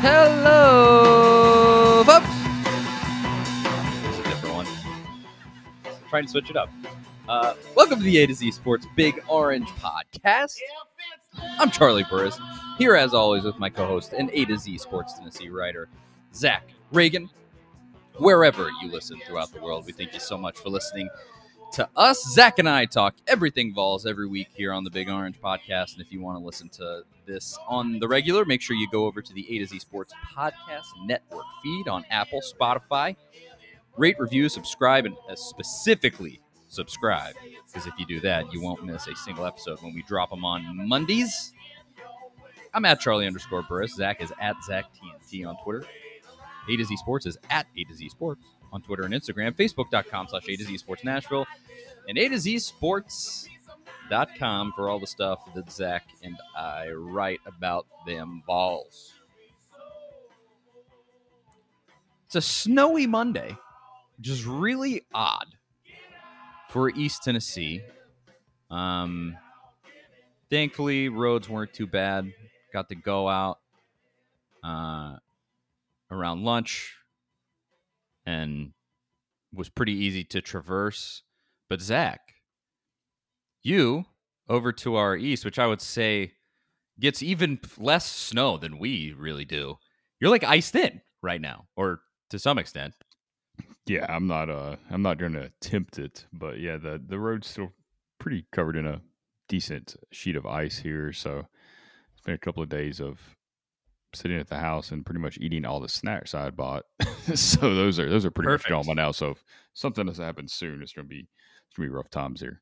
Hello, folks. It's a different one. Trying to switch it up. Uh, welcome to the A to Z Sports Big Orange Podcast. I'm Charlie Burris, here as always with my co-host and A to Z Sports Tennessee writer, Zach Ragan. Wherever you listen throughout the world, we thank you so much for listening to us. Zach and I talk everything Vols every week here on the Big Orange Podcast. And if you want to listen to this on the regular, make sure you go over to the A to Z Sports Podcast Network feed on Apple, Spotify. Rate, review, subscribe, and uh, specifically subscribe. Because if you do that, you won't miss a single episode when we drop them on Mondays. I'm at Charlie underscore Burris. Zach is at Zach TNT on Twitter. A to Z Sports is at A to Z Sports on Twitter and Instagram, Facebook.com slash A to Z Sports Nashville, and A to Z Sports.com for all the stuff that Zach and I write about them Vols. It's a snowy Monday, which is really odd for East Tennessee. Um, thankfully, roads weren't too bad. Got to go out uh, around lunch and was pretty easy to traverse. But Zach, you over to our east, which I would say gets even less snow than we really do. You're like iced in right now, or to some extent. Yeah, I'm not uh I'm not gonna attempt it, but yeah, the the road's still pretty covered in a decent sheet of ice here. So it's been a couple of days of sitting at the house and pretty much eating all the snacks I had bought. so those are those are pretty Perfect. much gone by now. So if something doesn't happen soon, it's gonna be it's gonna be rough times here.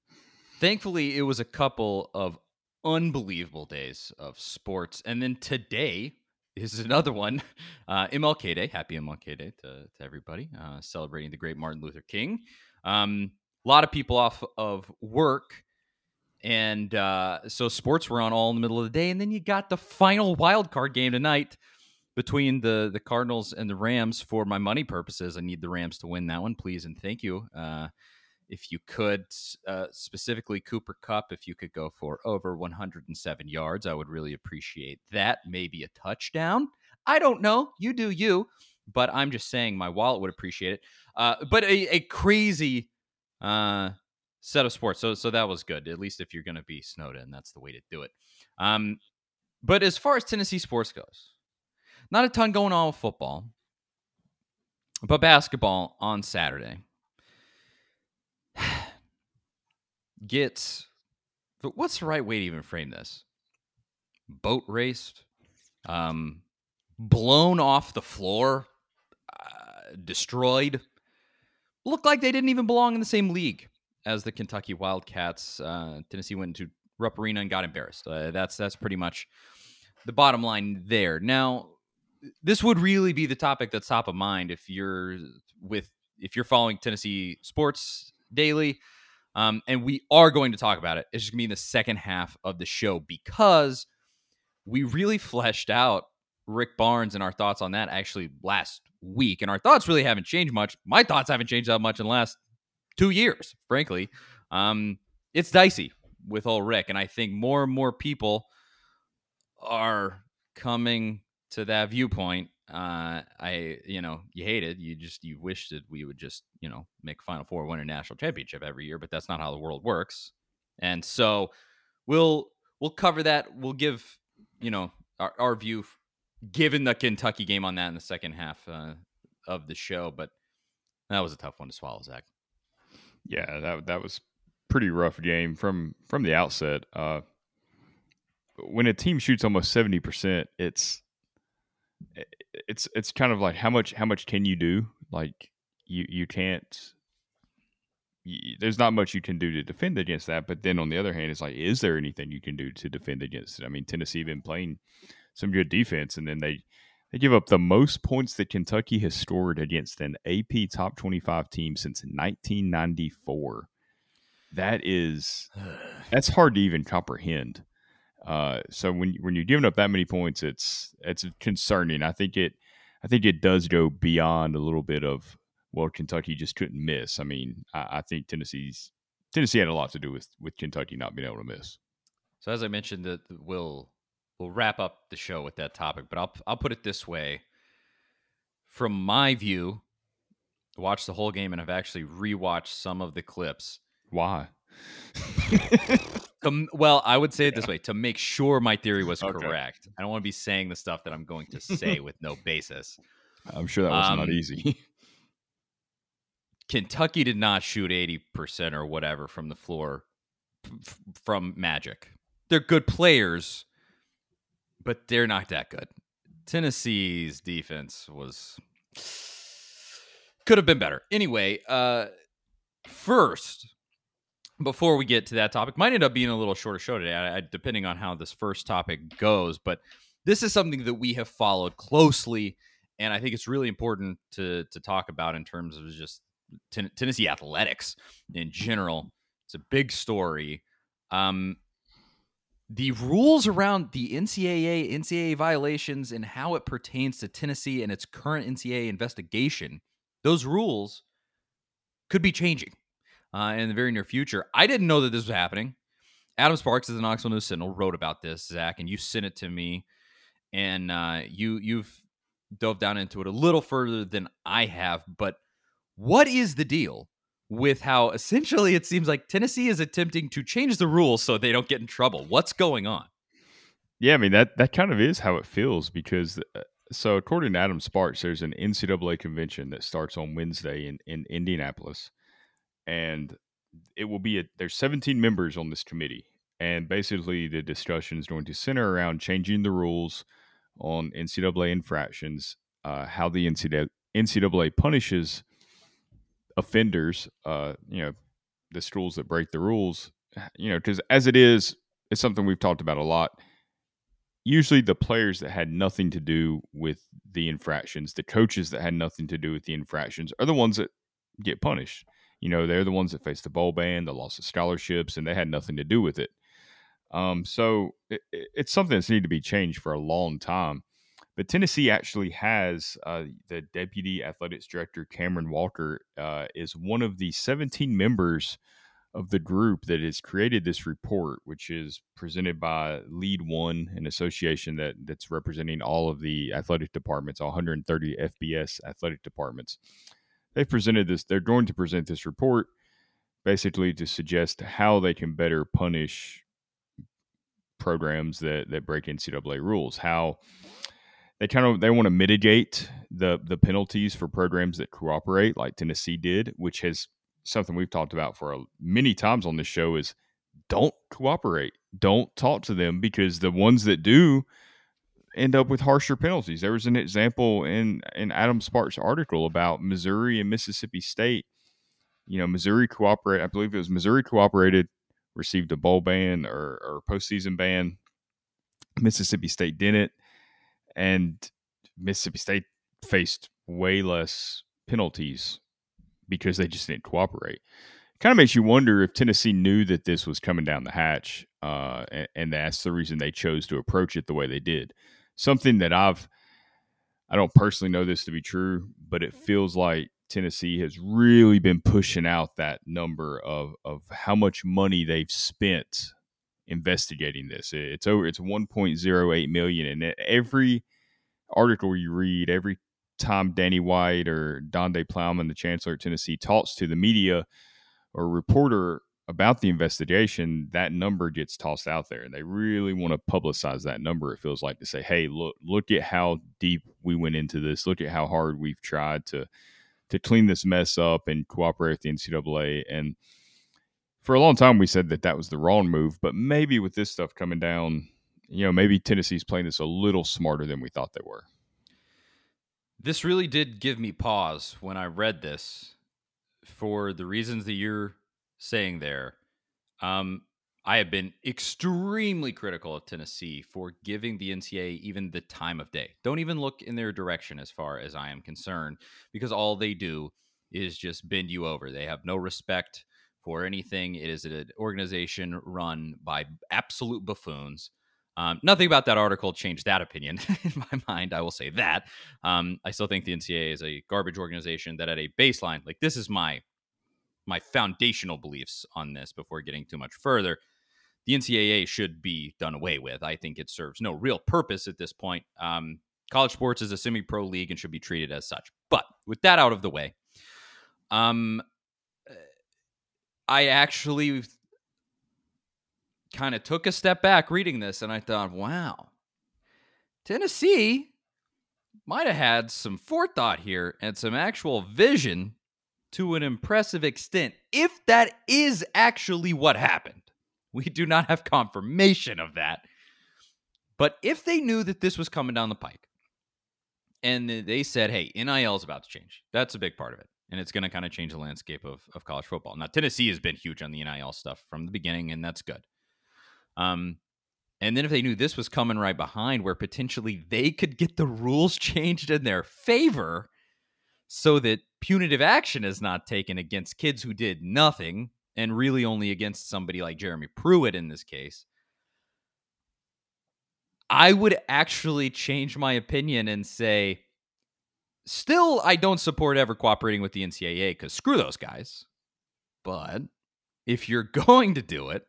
Thankfully, it was a couple of unbelievable days of sports, and then today is another one. Uh, MLK Day, happy MLK Day to, to everybody, uh, celebrating the great Martin Luther King. Um, a lot of people off of work and uh, so sports were on all in the middle of the day, and then you got the final wild card game tonight between the the Cardinals and the Rams. For my money purposes, I need the Rams to win that one, please and thank you. Uh, if you could, uh, specifically Cooper Kupp, if you could go for over 107 yards, I would really appreciate that. Maybe a touchdown. I don't know. You do you, but I'm just saying my wallet would appreciate it. Uh, but a, a crazy uh, set of sports. So so that was good. At least if you're going to be snowed in, that's the way to do it. Um, but as far as Tennessee sports goes, not a ton going on with football, but basketball on Saturday gets. But what's the right way to even frame this? Boat raced, um, blown off the floor, uh, destroyed. Looked like they didn't even belong in the same league as the Kentucky Wildcats. Uh, Tennessee went into Rupp Arena and got embarrassed. Uh, that's that's pretty much the bottom line there. Now, this would really be the topic that's top of mind if you're with if you're following Tennessee sports daily. Um, and we are going to talk about it. It's just gonna be in the second half of the show because we really fleshed out Rick Barnes and our thoughts on that actually last week. And our thoughts really haven't changed much. My thoughts haven't changed that much in the last two years, frankly. Um, it's dicey with old Rick, and I think more and more people are coming to that viewpoint. Uh, I, you know, you hate it. You just you wish that we would just, you know, make Final Four, win a national championship every year, but that's not how the world works. And so we'll we'll cover that. We'll give you know our, our view, given the Kentucky game on that in the second half uh, of the show. But that was a tough one to swallow, Zach. Yeah, that that was pretty rough game from from the outset. Uh, when a team shoots almost seventy percent, it's it's it's kind of like how much how much can you do? Like you you can't there's not much you can do to defend against that. But then on the other hand, it's like, is there anything you can do to defend against it? I mean, Tennessee been playing some good defense, and then they they give up the most points that Kentucky has scored against an AP top 25 team since 1994. That is that's hard to even comprehend. Uh, so when when you're giving up that many points, it's it's concerning. I think it I think it does go beyond a little bit of well, Kentucky just couldn't miss. I mean, I, I think Tennessee's Tennessee had a lot to do with with Kentucky not being able to miss. So as I mentioned, that we'll we'll wrap up the show with that topic, but I'll I'll put it this way: from my view, watch the whole game, and I've actually rewatched some of the clips. Why? to, well, I would say it this way to make sure my theory was okay. correct. I don't want to be saying the stuff that I'm going to say with no basis. I'm sure that was um, not easy. Kentucky did not shoot 80% or whatever from the floor f- from Magic. They're good players, but they're not that good. Tennessee's defense was could have been better. Anyway, uh first before we get to that topic, might end up being a little shorter show today, I, depending on how this first topic goes. But this is something that we have followed closely, and I think it's really important to to talk about in terms of just ten- Tennessee athletics in general. It's a big story. Um, the rules around the NCAA NCAA violations and how it pertains to Tennessee and its current NCAA investigation, those rules could be changing uh, in the very near future. I didn't know that this was happening. Adam Sparks of the Knoxville News Sentinel wrote about this, Zach, and you sent it to me, and uh, you you've dove down into it a little further than I have. But what is the deal with how essentially it seems like Tennessee is attempting to change the rules so they don't get in trouble? What's going on? Yeah, I mean that that kind of is how it feels because uh, so according to Adam Sparks, there's an NCAA convention that starts on Wednesday in in Indianapolis, and it will be a, there's 17 members on this committee, and basically the discussion is going to center around changing the rules on NCAA infractions, uh, how the NCAA, NCAA punishes offenders, uh, you know, the schools that break the rules, you know, because as it is, it's something we've talked about a lot. Usually, the players that had nothing to do with the infractions, the coaches that had nothing to do with the infractions, are the ones that get punished. You know, they're the ones that face the bowl ban, the loss of scholarships, and they had nothing to do with it. Um, so it, it's something that's needed to be changed for a long time. But Tennessee actually has uh, the deputy athletics director, Cameron Walker, uh, is one of the 17 members of the group that has created this report, which is presented by LEAD1, an association that that's representing all of the athletic departments, 130 FBS athletic departments. They presented this. They're going to present this report, basically to suggest how they can better punish programs that that break NCAA rules. How they kind of they want to mitigate the the penalties for programs that cooperate, like Tennessee did, which has something we've talked about for a, many times on this show. Is don't cooperate, don't talk to them because the ones that do end up with harsher penalties. There was an example in in Adam Sparks' article about Missouri and Mississippi State. You know, Missouri cooperate. I believe it was Missouri cooperated, received a bowl ban or, or postseason ban. Mississippi State didn't and Mississippi State faced way less penalties because they just didn't cooperate. Kind of makes you wonder if Tennessee knew that this was coming down the hatch, uh, and, and that's the reason they chose to approach it the way they did. Something that I've, I don't personally know this to be true, but it feels like Tennessee has really been pushing out that number of of how much money they've spent investigating this. It's over. It's 1.08 million, and every article you read, every time Danny White or Donde Plowman, the chancellor of Tennessee, talks to the media or reporter about the investigation, that number gets tossed out there. And they really want to publicize that number, it feels like, to say, hey, look, look at how deep we went into this. Look at how hard we've tried to to clean this mess up and cooperate with the NCAA. And for a long time we said that that was the wrong move, but maybe with this stuff coming down, you know, maybe Tennessee's playing this a little smarter than we thought they were. This really did give me pause when I read this for the reasons that you're saying there. Um, I have been extremely critical of Tennessee for giving the NCAA even the time of day. Don't even look in their direction as far as I am concerned, because all they do is just bend you over. They have no respect for anything. It is an organization run by absolute buffoons. Um, nothing about that article changed that opinion in my mind. I will say that. Um, I still think the NCAA is a garbage organization that, at a baseline, like this is my my foundational beliefs on this before getting too much further. The NCAA should be done away with. I think it serves no real purpose at this point. Um, college sports is a semi-pro league and should be treated as such. But with that out of the way, um, I actually kind of took a step back reading this and I thought, wow, Tennessee might have had some forethought here and some actual vision to an impressive extent, if that is actually what happened. We do not have confirmation of that. But if they knew that this was coming down the pike and they said, hey, NIL is about to change, that's a big part of it and it's going to kind of change the landscape of, of college football. Now, Tennessee has been huge on the NIL stuff from the beginning, and that's good. Um, and then if they knew this was coming right behind, where potentially they could get the rules changed in their favor so that punitive action is not taken against kids who did nothing and really only against somebody like Jeremy Pruitt in this case, I would actually change my opinion and say, Still, I don't support ever cooperating with the NCAA because screw those guys. But if you're going to do it,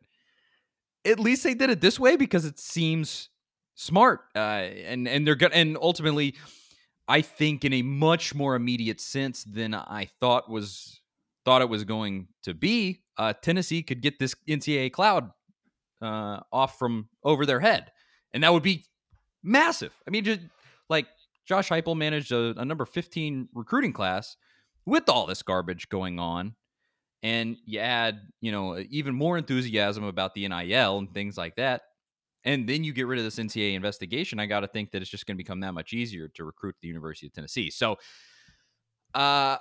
at least they did it this way because it seems smart. Uh, and and they're gonna and ultimately, I think in a much more immediate sense than I thought was thought it was going to be. Uh, Tennessee could get this NCAA cloud uh, off from over their head, and that would be massive. I mean, just like Josh Heupel managed a, a number 15 recruiting class with all this garbage going on. And you add, you know, even more enthusiasm about the NIL and things like that. And then you get rid of this NCAA investigation. I got to think that it's just going to become that much easier to recruit the University of Tennessee. So, uh,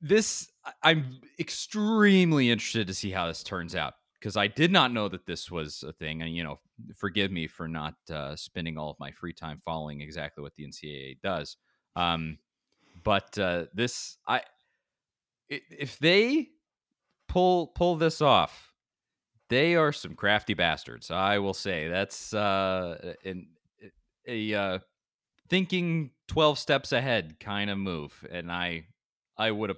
this I'm extremely interested to see how this turns out because I did not know that this was a thing. And, you know, forgive me for not uh, spending all of my free time following exactly what the NCAA does. Um, but uh, this, I, if they pull pull this off, they are some crafty bastards. I will say that's uh, an, a uh, thinking twelve steps ahead kind of move, and I I would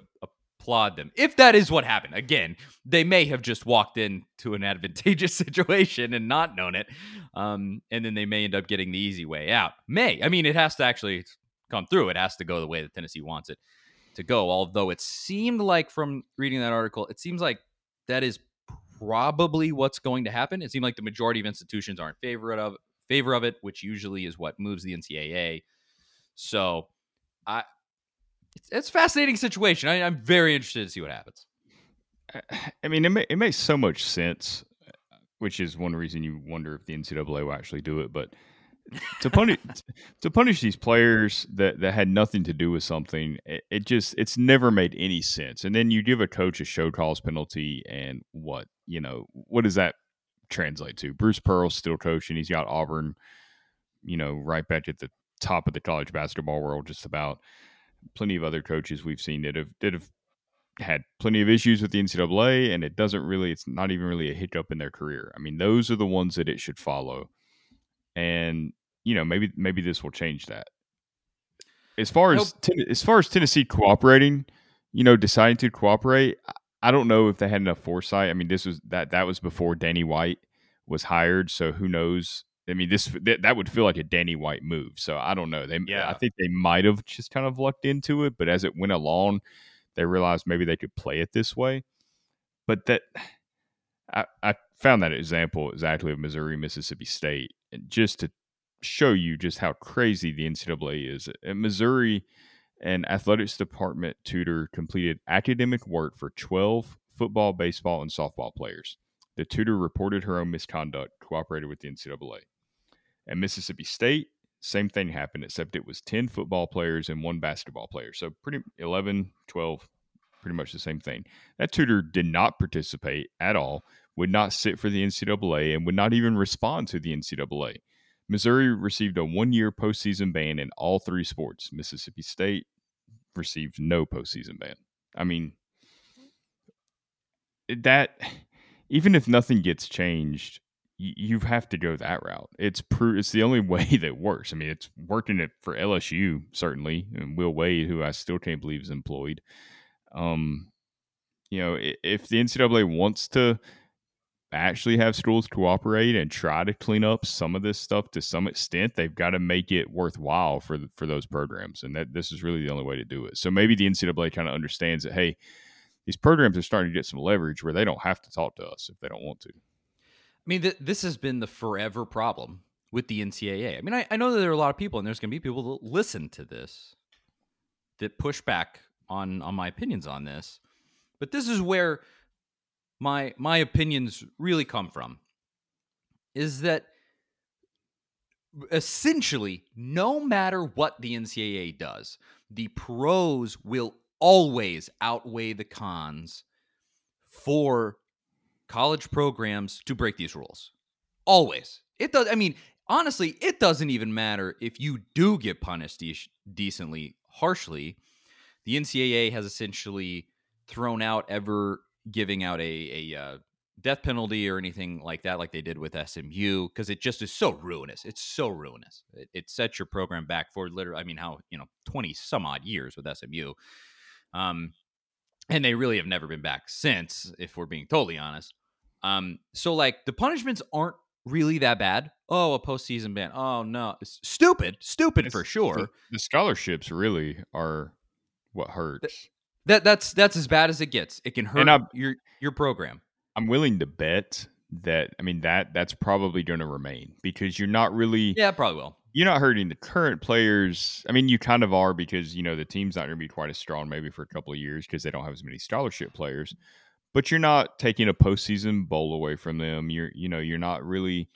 applaud them if that is what happened. Again, they may have just walked into an advantageous situation and not known it, um, and then they may end up getting the easy way out. May I mean it has to actually come through. It has to go the way that Tennessee wants it to go. Although it seemed like from reading that article, it seems like that is probably what's going to happen. It seemed like the majority of institutions are in favor of favor of it, which usually is what moves the NCAA. So, I it's, it's a fascinating situation. I, am very interested to see what happens. I mean, it, it makes so much sense, which is one reason you wonder if the NCAA will actually do it. But to punish to punish these players that, that had nothing to do with something, it, it, just it's never made any sense. And then you give a coach a show cause penalty, and what you know, what does that translate to? Bruce Pearl's still coaching. He's got Auburn, you know, right back at the top of the college basketball world, just about plenty of other coaches we've seen that have that have had plenty of issues with the NCAA, and it doesn't really, it's not even really a hiccup in their career. I mean, those are the ones that it should follow, and you know, maybe maybe this will change that. As far as ten, as far as Tennessee cooperating, you know, deciding to cooperate, I don't know if they had enough foresight. I mean, this was that that was before Danny White was hired, so who knows I mean, this that, that would feel like a Danny White move. So I don't know. They, yeah. I think they might have just kind of lucked into it, but as it went along, they realized maybe they could play it this way. But that I, I found that example exactly of Missouri, Mississippi State, and just to show you just how crazy the NCAA is. At Missouri, an athletics department tutor completed academic work for 12 football, baseball, and softball players. The tutor reported her own misconduct, cooperated with the NCAA. At Mississippi State, same thing happened, except it was 10 football players and one basketball player. So pretty 11, 12 pretty much the same thing. That tutor did not participate at all, would not sit for the NCAA, and would not even respond to the NCAA. Missouri received a one year postseason ban in all three sports. Mississippi State received no postseason ban. I mean, that even if nothing gets changed, you have to go that route. It's it's the only way that works. I mean, it's working it for LSU certainly, and Will Wade, who I still can't believe is employed. Um, you know, if the NCAA wants to actually have schools cooperate and try to clean up some of this stuff to some extent, they've got to make it worthwhile for for those programs, and that this is really the only way to do it. So maybe the NCAA kind of understands that, hey, these programs are starting to get some leverage where they don't have to talk to us if they don't want to. I mean, th- this has been the forever problem with the NCAA. I mean, I, I know that there are a lot of people, and there's going to be people that listen to this that push back on on my opinions on this. But this is where my my opinions really come from. Is that essentially no matter what the NCAA does, the pros will always outweigh the cons for college programs to break these rules. Always. It does. I mean, honestly, it doesn't even matter if you do get punished de- decently harshly. The NCAA has essentially thrown out ever giving out a, a uh, death penalty or anything like that, like they did with SMU, because it just is so ruinous. It's so ruinous. It, it, sets your program back for literally, I mean, how, you know, 20 some odd years with SMU. Um, and they really have never been back since, if we're being totally honest. Um, so like the punishments aren't really that bad. Oh, a postseason ban. Oh no, it's stupid, stupid it's, for sure. The, the, scholarships really are what hurts. That that's that's as bad as it gets. It can hurt your your program. I'm willing to bet that I mean that that's probably going to remain because you're not really yeah probably will you're not hurting the current players. I mean, you kind of are because you know the team's not going to be quite as strong maybe for a couple of years because they don't have as many scholarship players but you're not taking a postseason bowl away from them. You're you know you're not really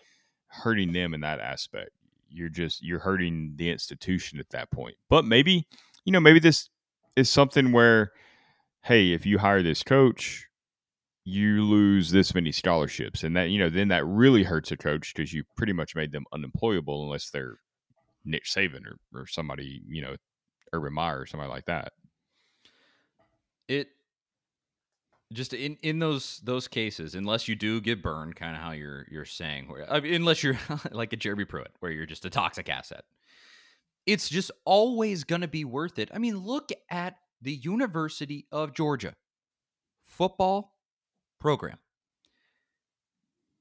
hurting them in that aspect. You're just you're hurting the institution at that point. But maybe you know maybe this is something where hey, if you hire this coach, you lose this many scholarships, and that you know then that really hurts a coach because you pretty much made them unemployable unless they're Nick Saban or, or somebody you know Urban Meyer or somebody like that. It just in in those those cases unless you do get burned kind of how you're you're saying where I mean, unless you're like a Jeremy Pruitt where you're just a toxic asset. It's just always going to be worth it. I mean look at the University of Georgia football program.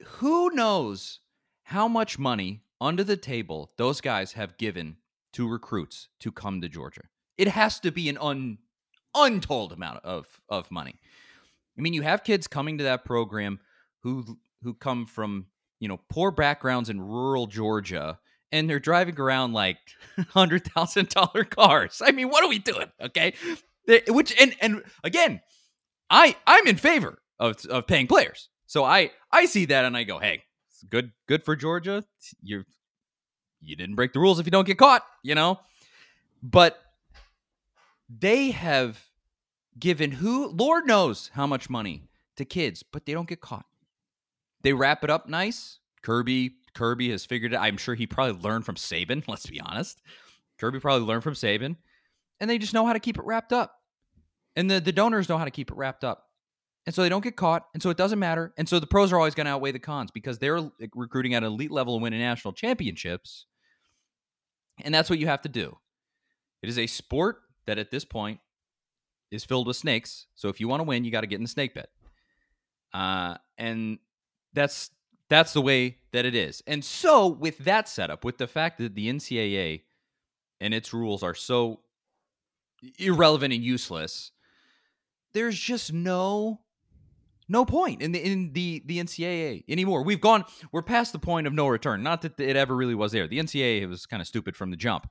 Who knows how much money under the table those guys have given to recruits to come to Georgia? It has to be an un untold amount of of money I mean, you have kids coming to that program who who come from you know poor backgrounds in rural Georgia, and they're driving around like hundred thousand dollar cars. I mean, what are we doing? Okay, which and and again, I I'm in favor of of paying players. So I I see that and I go, hey, good good for Georgia. You you didn't break the rules if you don't get caught, you know. But they have given who, Lord knows how much money to kids, but they don't get caught. They wrap it up nice. Kirby, Kirby has figured it. I'm sure he probably learned from Saban. Let's be honest. Kirby probably learned from Saban, and they just know how to keep it wrapped up. And the, the donors know how to keep it wrapped up. And so they don't get caught. And so it doesn't matter. And so the pros are always going to outweigh the cons because they're recruiting at an elite level and winning national championships. And that's what you have to do. It is a sport that at this point is filled with snakes. So if you want to win, you got to get in the snake pit. Uh, and that's that's the way that it is. And so with that setup, with the fact that the NCAA and its rules are so irrelevant and useless, there's just no no point in the in the the NCAA anymore. We've gone we're past the point of no return. Not that it ever really was there. The NCAA was kind of stupid from the jump.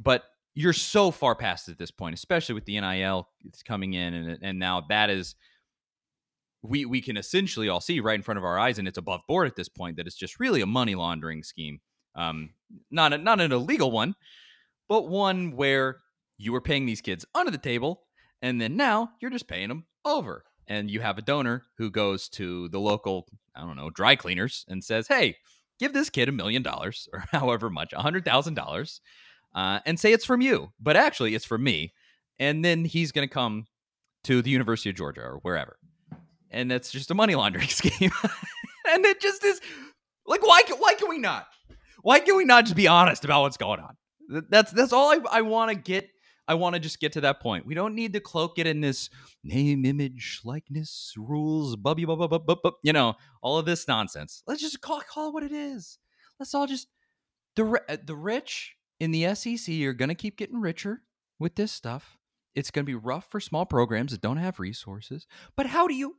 But you're so far past at this point, especially with the NIL coming in, and and now that is we we can essentially all see right in front of our eyes, and it's above board at this point that it's just really a money laundering scheme, um, not a, not an illegal one, but one where you are paying these kids under the table, And then now you're just paying them over. And you have a donor who goes to the local, I don't know, dry cleaners and says, hey, give this kid a million dollars or however much, a hundred thousand dollars, uh, and say it's from you. But actually, it's from me. And then he's going to come to the University of Georgia or wherever. And that's just a money laundering scheme. and it just is like, why, why can we not? Why can we not just be honest about what's going on? That's that's all I, I want to get. I want to just get to that point. We don't need to cloak it in this name, image, likeness, rules, bubby, bub, bub, bub, bub, you know, all of this nonsense. Let's just call call it what it is. Let's all just the uh, the rich in the SEC you're going to keep getting richer with this stuff. It's going to be rough for small programs that don't have resources. But how do you?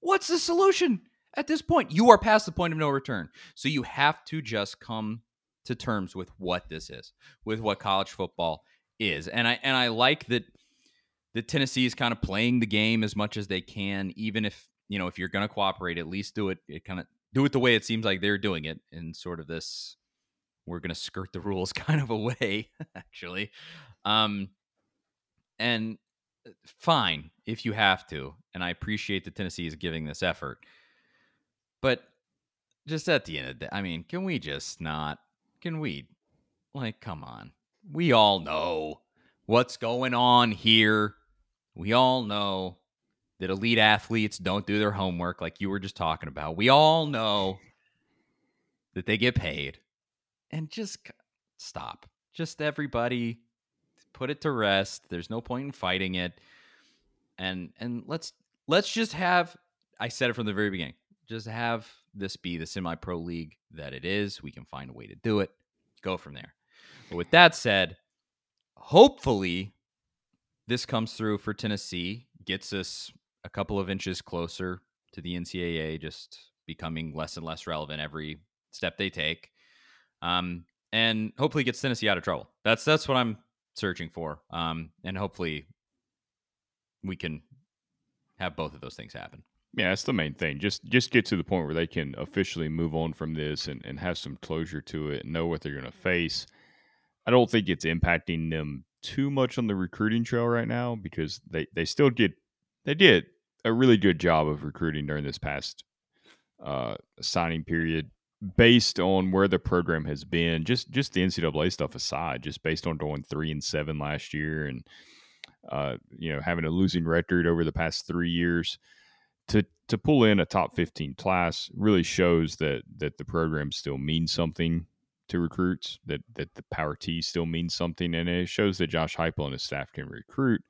What's the solution at this point? You are past the point of no return. So you have to just come to terms with what this is, with what college football is. And I and I like that that Tennessee is kind of playing the game as much as they can, even if you know if you're going to cooperate, at least do it. It kind of do it the way it seems like they're doing it in sort of this we're going to skirt the rules kind of a way, actually. Um, and uh, fine if you have to, and I appreciate that Tennessee is giving this effort, but just at the end of the day, I mean, can we just not can we? Like, come on. We all know what's going on here. We all know that elite athletes don't do their homework, like you were just talking about. We all know that they get paid. And just stop. Just everybody put it to rest. There's no point in fighting it. And and let's let's just have I said it from the very beginning. Just have this be the semi pro league that it is. We can find a way to do it. Go from there. But with that said, hopefully this comes through for Tennessee, gets us a couple of inches closer to the NCAA, just becoming less and less relevant every step they take. Um, and hopefully gets Tennessee out of trouble. That's that's what I'm searching for. Um, and hopefully we can have both of those things happen. Yeah, that's the main thing. Just just get to the point where they can officially move on from this and, and have some closure to it and know what they're going to face. I don't think it's impacting them too much on the recruiting trail right now because they, they still did they did a really good job of recruiting during this past uh, signing period based on where the program has been. Just just the NCAA stuff aside, just based on going three and seven last year and uh, you know having a losing record over the past three years to to pull in a top 15 class really shows that that the program still means something to recruits that that the power T still means something and it shows that Josh Heupel and his staff can recruit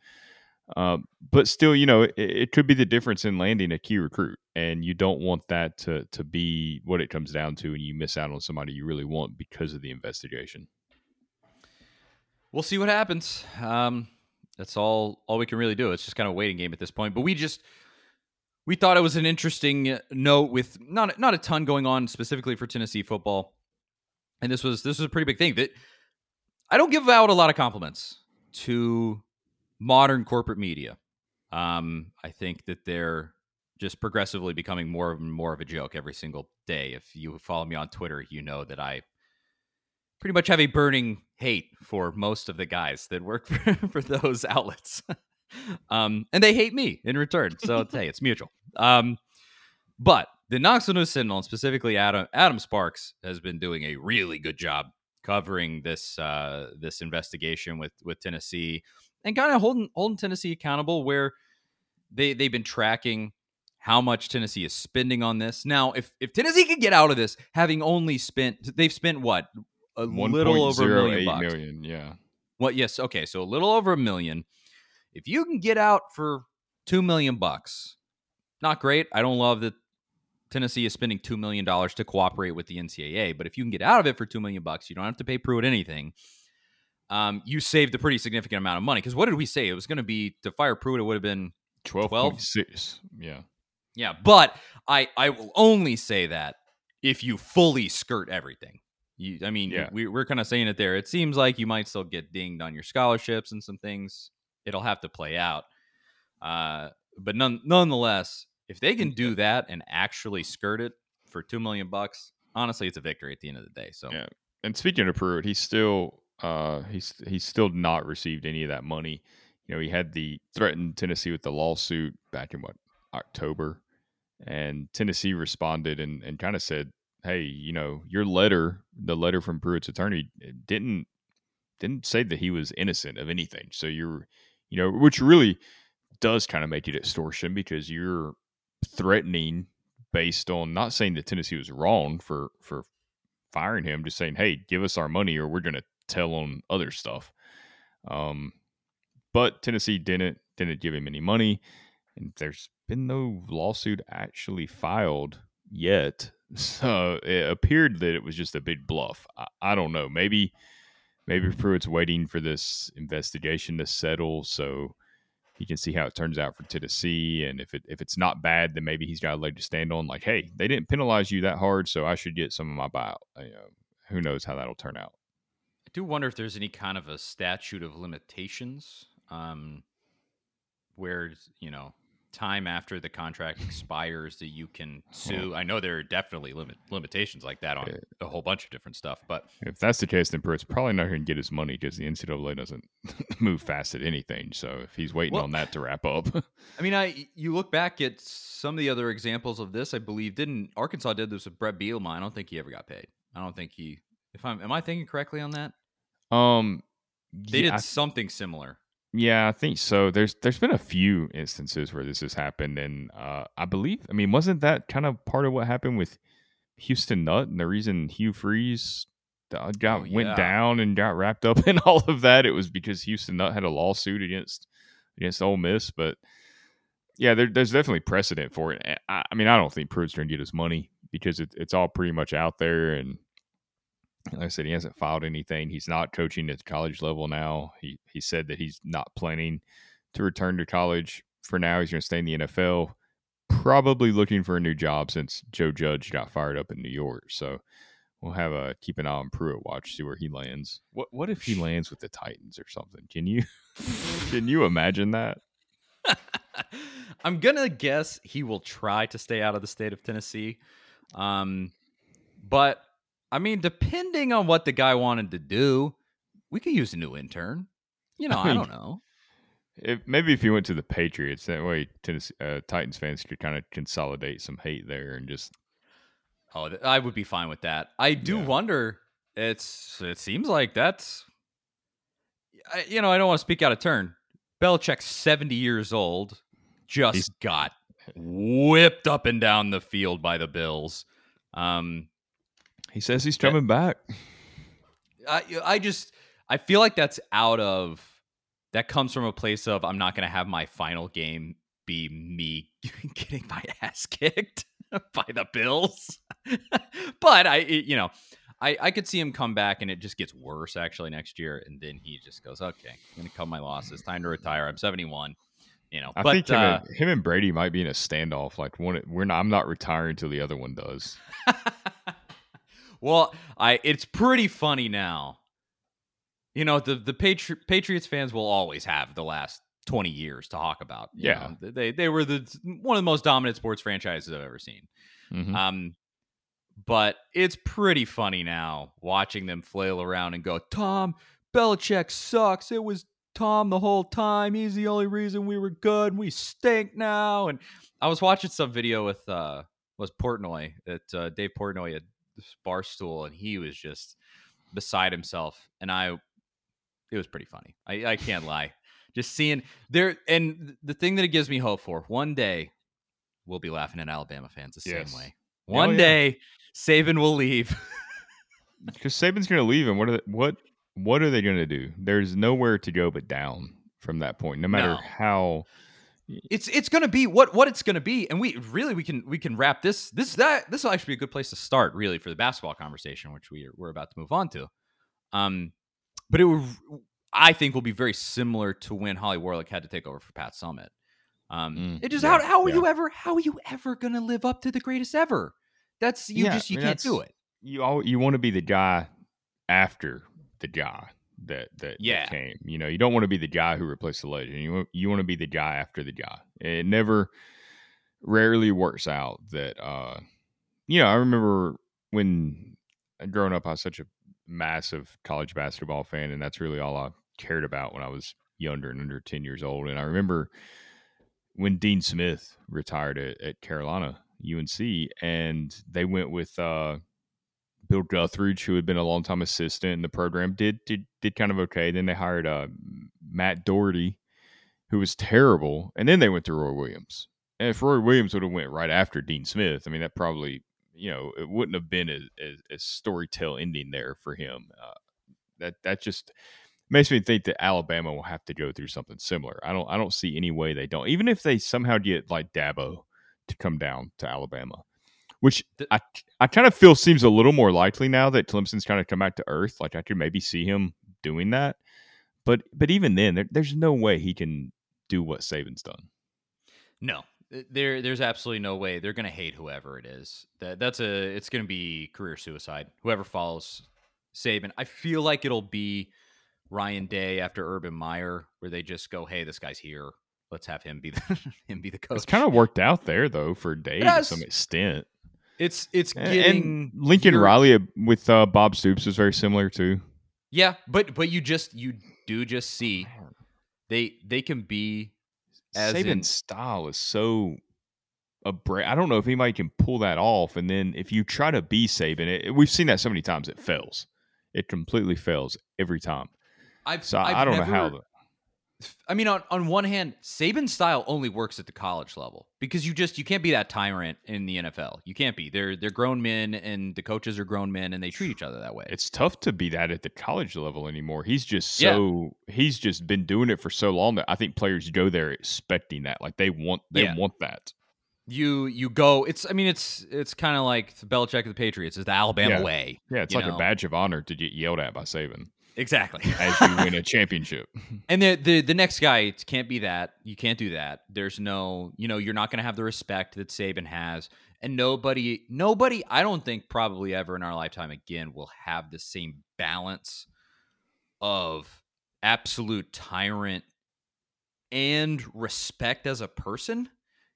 um, but still you know it, it, could be the difference in landing a key recruit and you don't want that to to be what it comes down to and you miss out on somebody you really want because of the investigation. We'll see what happens. Um, that's all all we can really do. It's just kind of a waiting game at this point but we just we thought it was an interesting uh, note with not not a ton going on specifically for Tennessee football, and this was this was a pretty big thing that I don't give out a lot of compliments to modern corporate media. Um, I think that they're just progressively becoming more and more of a joke every single day. If you follow me on Twitter, you know that I pretty much have a burning hate for most of the guys that work for, for those outlets um, and they hate me in return. So hey, it's mutual. Um, but the Knoxville News Sentinel, and specifically Adam Adam Sparks, has been doing a really good job covering this uh, this investigation with with Tennessee and kind of holding holding Tennessee accountable where they they've been tracking how much Tennessee is spending on this. Now, if if Tennessee could get out of this having only spent they've spent what a 1. little over a million bucks. Million, yeah. What? Yes. Okay. So a little over a million. If you can get out for two million bucks, not great. I don't love that Tennessee is spending two million dollars to cooperate with the NCAA, but if you can get out of it for two million bucks, you don't have to pay Pruitt anything. Um, you saved a pretty significant amount of money because what did we say? It was going to be to fire Pruitt. It would have been twelve point six. Yeah, yeah. But I I will only say that if you fully skirt everything. You, I mean, yeah. we, we're kind of saying it there. It seems like you might still get dinged on your scholarships and some things it'll have to play out. Uh, but none, nonetheless, if they can do that and actually skirt it for two million bucks, honestly, it's a victory at the end of the day. So, yeah. And speaking of Pruitt, he's still uh, he's he's still not received any of that money you know, he had the threatened Tennessee with the lawsuit back in what October, and Tennessee responded and, and kind of said, "Hey, you know, your letter, the letter from Pruitt's attorney, didn't didn't say that he was innocent of anything. So you're, you know, which really does kind of make it extortion because you're threatening based on not saying that Tennessee was wrong for for firing him, just saying, "Hey, give us our money, or we're going to tell on other stuff." Um, but Tennessee didn't didn't give him any money, and there's been no lawsuit actually filed yet. So it appeared that it was just a big bluff. I, I don't know. Maybe maybe Pruitt's waiting for this investigation to settle so he can see how it turns out for Tennessee. And if it if it's not bad, then maybe he's got a leg to stand on. Like, hey, they didn't penalize you that hard, so I should get some of my buyout. You know, who knows how that'll turn out? I do wonder if there's any kind of a statute of limitations, um, where you know time after the contract expires that you can sue. I know there are definitely limit limitations like that on a whole bunch of different stuff. But if that's the case, then Pruitt's probably not going to get his money because the NCAA doesn't move fast at anything. So if he's waiting well, on that to wrap up, I mean, I you look back at some of the other examples of this. I believe didn't Arkansas did this with Bret Bielema. I don't think he ever got paid. I don't think he. If I'm, am I thinking correctly on that? Um, they yeah, did something similar. Yeah, I think so. There's there's been a few instances where this has happened, and uh, I believe, I mean, wasn't that kind of part of what happened with Houston Nutt and the reason Hugh Freeze uh, got oh, yeah. went down and got wrapped up in all of that? It was because Houston Nutt had a lawsuit against against Ole Miss, but yeah, there, there's definitely precedent for it. I, I, mean, I don't think Pruitt's going to get his money because it, it's all pretty much out there, and like I said, he hasn't filed anything. He's not coaching at the college level now. He he said that he's not planning to return to college for now. He's going to stay in the NFL, probably looking for a new job since Joe Judge got fired up in New York. So we'll have a keep an eye on Pruitt watch, see where he lands. What what if he lands with the Titans or something? Can you can you imagine that? I'm gonna guess he will try to stay out of the state of Tennessee. Um, but I mean, depending on what the guy wanted to do, we could use a new intern. You know, I, mean, I don't know. If, maybe if you went to the Patriots, that way Tennessee uh, Titans fans could kind of consolidate some hate there and just. Oh, I would be fine with that. I do yeah. wonder. It's it seems like that's. You know, I don't want to speak out of turn. Belichick's seventy years old, just He's... got whipped up and down the field by the Bills. Um, he says he's coming back. I I just I feel like that's out of that comes from a place of I'm not going to have my final game be me getting my ass kicked by the Bills. but I you know, I I could see him come back and it just gets worse actually next year and then he just goes, "Okay, I'm going to cut my losses. Time to retire. I'm 71." You know, I but, think him, uh, and, him and Brady might be in a standoff. Like one, we're not. I'm not retiring until the other one does. Well, I it's pretty funny now. You know, the the Patri- Patriots fans will always have the last 20 years to talk about. yeah. Know, they they were the one of the most dominant sports franchises I've ever seen. Mm-hmm. Um but it's pretty funny now watching them flail around and go, "Tom, Belichick sucks. It was Tom the whole time. He's the only reason we were good. We stink now." And I was watching some video with uh was Portnoy that uh, Dave Portnoy had Barstool, and he was just beside himself. And I, it was pretty funny. I, I can't lie. Just seeing there, and the thing that it gives me hope for one day, we'll be laughing at Alabama fans the yes. same way. Oh, one oh, yeah. day, Saban will leave. Because Saban's going to leave, and what are they, what what are they going to do? There's nowhere to go but down from that point. No matter no. how it's it's going to be what what it's going to be and we really we can we can wrap this this that this will actually be a good place to start really for the basketball conversation which we we're about to move on to. Um but it would i think will be very similar to when holly warlick had to take over for Pat Summitt um mm, it just yeah, how, how are yeah. you ever how are you ever going to live up to the greatest ever? That's you yeah, just you I mean, can't do it. you all you want to be the guy after the guy that that, yeah. that came. You know, you don't want to be the guy who replaced the legend. You you want to be the guy after the guy. It never, rarely works out that. uh You know, I remember when uh, growing up, I was such a massive college basketball fan, and that's really all I cared about when I was younger and under 10 years old. And I remember when Dean Smith retired at, at Carolina, UNC, and they went with uh, Bill Guthridge, who had been a long time assistant in the program, did did did kind of okay. Then they hired uh, Matt Doherty, who was terrible, and then they went to Roy Williams. And if Roy Williams would have went right after Dean Smith, I mean, that probably you know it wouldn't have been a, a, a storytell ending there for him. Uh, that that just makes me think that Alabama will have to go through something similar. I don't I don't see any way they don't. Even if they somehow get like Dabo to come down to Alabama, which I I kind of feel seems a little more likely now that Clemson's kind of come back to earth. Like I could maybe see him doing that, but but even then, there, there's no way he can do what Saban's done. No, there there's absolutely no way they're going to hate whoever it is. That that's a it's going to be career suicide. Whoever follows Saban, I feel like it'll be Ryan Day after Urban Meyer, where they just go, "Hey, this guy's here. Let's have him be the him be the coach." It's kind of worked out there though for Day to some extent. It's it's getting and Lincoln your, Riley with uh, Bob Stoops is very similar too. Yeah, but but you just you do just see they they can be as Saban's in, style is so a break. I don't know if anybody can pull that off. And then if you try to be Saban, it, we've seen that so many times. It fails. It completely fails every time. I've, so I've I don't never, know how. The, I mean, on, on one hand, Saban's style only works at the college level because you just you can't be that tyrant in the NFL. You can't be. They're they're grown men and the coaches are grown men and they treat each other that way. It's tough to be that at the college level anymore. He's just so yeah. he's just been doing it for so long that I think players go there expecting that. Like they want they yeah. want that. You you go. It's I mean it's it's kind of like the Belichick of the Patriots. It's the Alabama yeah. way. Yeah, it's like know? a badge of honor to get yelled at by Saban. Exactly. as you win a championship. And the, the the next guy it can't be that. You can't do that. There's no, you know, you're not going to have the respect that Saban has. And nobody nobody I don't think probably ever in our lifetime again will have the same balance of absolute tyrant and respect as a person.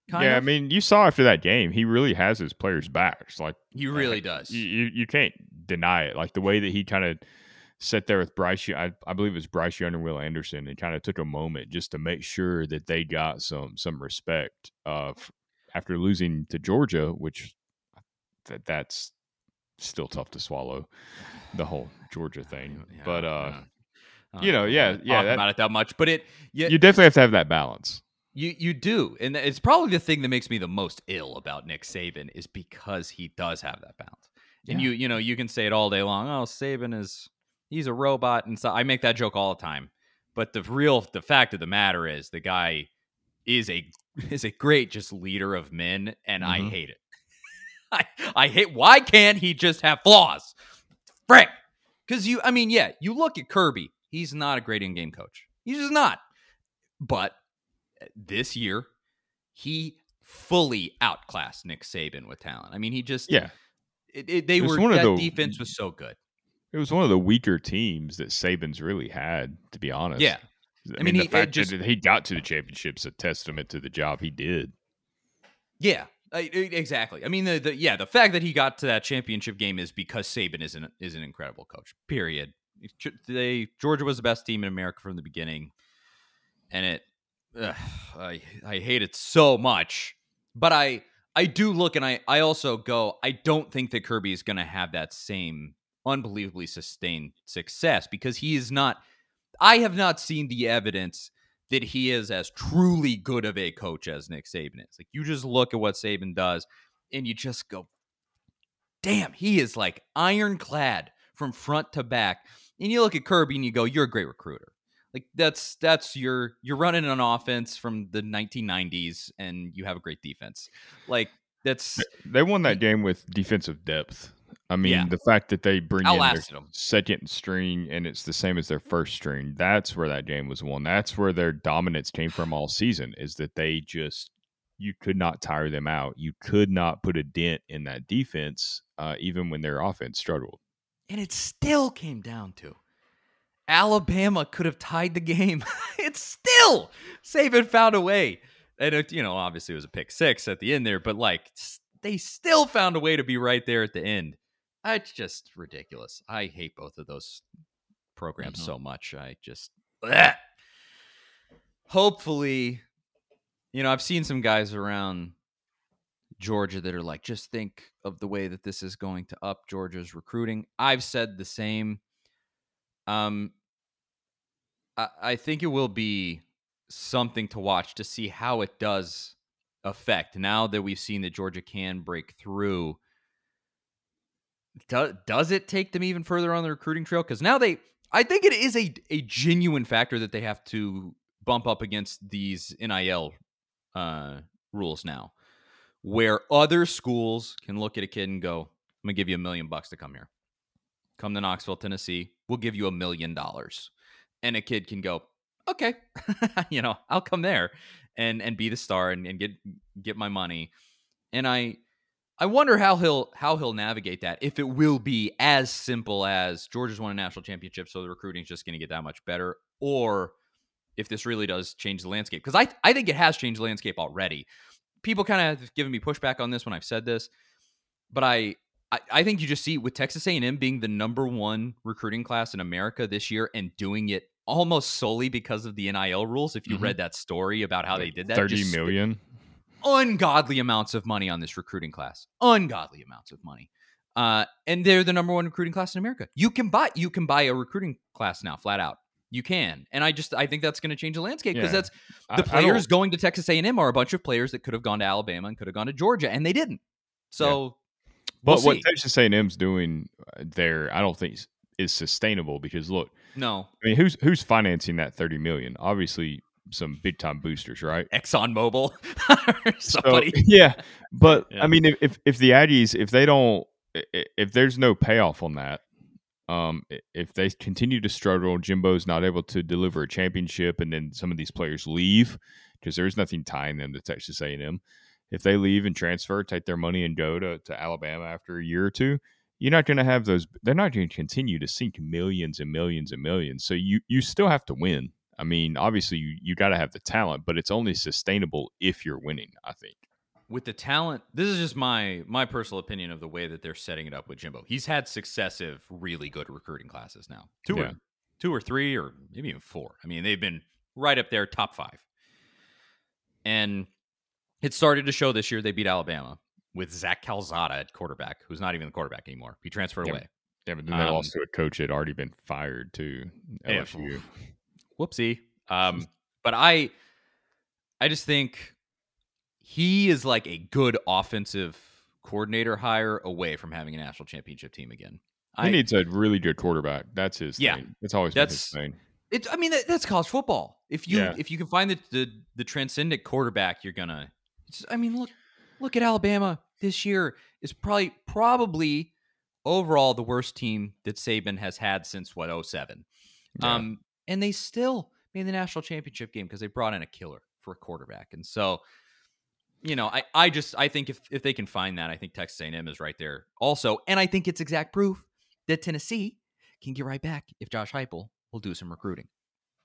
yeah, of. I mean, you saw after that game, he really has his players' backs. Like he uh, really does. You, you, you can't deny it. Like the way that he kind of sat there with Bryce. I, I believe it was Bryce Young and Will Anderson, and kind of took a moment just to make sure that they got some some respect uh, after losing to Georgia, which that that's still tough to swallow the whole Georgia thing. Yeah, but uh, yeah. you know, yeah, yeah, that, about it that much. But it, yeah, you definitely have to have that balance. You you do, and it's probably the thing that makes me the most ill about Nick Saban is because he does have that balance. And you you know you can say it all day long. Oh, Saban is he's a robot and so I make that joke all the time. But the real the fact of the matter is the guy is a is a great just leader of men and mm-hmm. I hate it. I I hate why can't he just have flaws? Frick. Cuz you I mean yeah, you look at Kirby, he's not a great in-game coach. He's just not. But eh, this year he fully outclassed Nick Saban with talent. I mean, he just yeah. It, it, they were that the, defense was so good. It was one of the weaker teams that Saban's really had, to be honest. Yeah. I, I mean, mean, the he, fact just, that he got to the championship's a testament to the job he did. Yeah, exactly. I mean, the, the yeah, the fact that he got to that championship game is because Saban is an is an incredible coach. Period. They Georgia was the best team in America from the beginning, and it ugh, I I hate it so much. But I I do look and I I also go. I don't think that Kirby is going to have that same unbelievably sustained success because he is not I have not seen the evidence that he is as truly good of a coach as Nick Saban is. Like you just look at what Saban does and you just go damn, he is like ironclad from front to back. And you look at Kirby and you go you're a great recruiter. Like that's that's your you're running an offense from the 1990s and you have a great defense. Like that's they won that game with defensive depth. I mean, yeah. the fact that they bring in their them. second string and it's the same as their first string, that's where that game was won. That's where their dominance came from all season, is that they just, you could not tire them out. You could not put a dent in that defense, uh, even when their offense struggled. And it still came down to Alabama could have tied the game. it's still, Saban found a way. And, it, you know, obviously it was a pick six at the end there, but like, they still found a way to be right there at the end it's just ridiculous. I hate both of those programs mm-hmm. so much. I just bleh. hopefully, you know, I've seen some guys around Georgia that are like, just think of the way that this is going to up Georgia's recruiting. I've said the same. Um, I, I think it will be something to watch to see how it does affect now that we've seen that Georgia can break through. Do, does it take them even further on the recruiting trail? Because now they, I think it is a a genuine factor that they have to bump up against these NIL uh, rules now, where other schools can look at a kid and go, "I'm gonna give you a million bucks to come here. Come to Knoxville, Tennessee. We'll give you a million dollars." And a kid can go, "Okay, you know, I'll come there and and be the star and, and get get my money." And I I wonder how he'll how he'll navigate that. If it will be as simple as Georgia's won a national championship, so the recruiting's just going to get that much better, or if this really does change the landscape. Because I I think it has changed the landscape already. People kind of have given me pushback on this when I've said this, but I, I I think you just see with Texas A&M being the number one recruiting class in America this year and doing it almost solely because of the NIL rules. If you Mhm. read that story about how they did that, Thirty just- million. Ungodly amounts of money on this recruiting class. Ungodly amounts of money. Uh, and they're the number one recruiting class in America. You can buy you can buy a recruiting class now, flat out. You can, and I just I think that's going to change the landscape because Yeah. that's the I players going to Texas A and M are a bunch of players that could have gone to Alabama and could have gone to Georgia, and they didn't. So, But we'll what see. Texas A&M's doing uh, there, I don't think is, is sustainable because look, no, I mean, who's who's financing that thirty million? Obviously, some big time boosters, right? ExxonMobil, or So, somebody. yeah, but Yeah. I mean, if, if if the Aggies, if they don't, if there's no payoff on that, um, if they continue to struggle, Jimbo's not able to deliver a championship, and then some of these players leave because there's nothing tying them to Texas A&M. If they leave and transfer, take their money and go to, to Alabama after a year or two, you're not going to have those. They're not going to continue to sink millions and millions and millions. So you you still have to win. I mean, obviously you you got to have the talent, but it's only sustainable if you're winning. I think. with the talent this is just my my personal opinion of the way that they're setting it up with jimbo he's had successive really good recruiting classes now two Yeah. or two or three or maybe even four i mean they've been right up there top five and it started to show this year they beat alabama with zach calzada at quarterback who's not even the quarterback anymore he transferred away Yeah, but then they Um, lost to a coach that had already been fired too. Yeah, LSU. Whoopsie um but i i just think he is like a good offensive coordinator hire away from having a national championship team again He I, needs a really good quarterback. That's his Yeah. thing. it's always been his That's- thing. It's. I mean, that, that's college football. If you Yeah. if you can find the, the the transcendent quarterback, you're gonna. I mean, look look at Alabama this year is probably probably overall the worst team that Saban has had since what 07. Yeah. Um, and they still made the national championship game because they brought in a killer for a quarterback. And so, you know, I I just I think if if they can find that, I think Texas A&M is right there also, and I think it's exact proof that Tennessee can get right back if Josh Heupel will do some recruiting.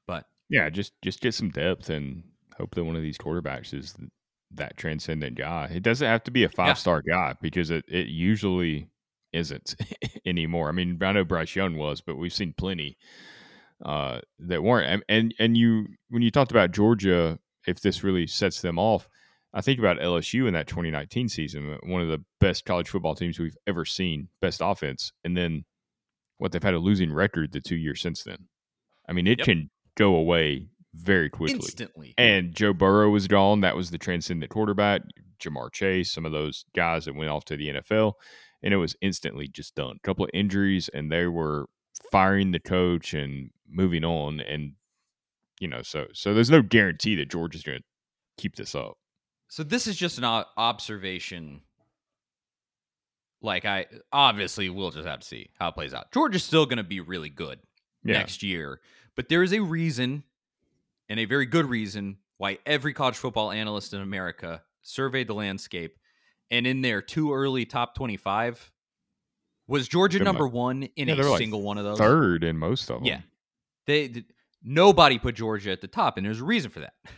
But yeah, just just get some depth and hope that one of these quarterbacks is that transcendent guy. It doesn't have to be a five star guy because it, it usually isn't anymore. I mean, I know Bryce Young was, but we've seen plenty uh, that weren't. And, and and you when you talked about Georgia, if this really sets them off, I think about LSU in that 2019 season, one of the best college football teams we've ever seen, best offense, and then what they've had a losing record the two years since then. I mean, it Yep. can go away very quickly. instantly, And Joe Burrow was gone. That was the transcendent quarterback. Ja'Marr Chase, some of those guys that went off to the NFL, and it was instantly just done. A couple of injuries, and they were firing the coach and moving on. And you know, so so there's no guarantee that Georgia's going to keep this up. so this is just an observation. Like I obviously we'll just have to see how it plays out. Georgia's still going to be really good Yeah, next year. But there is a reason, and a very good reason, why every college football analyst in America surveyed the landscape. And in their too early top 25, was Georgia number one in yeah, a like single one of those? third in most of them. Yeah. They, th- nobody put Georgia at the top, and there's a reason for that.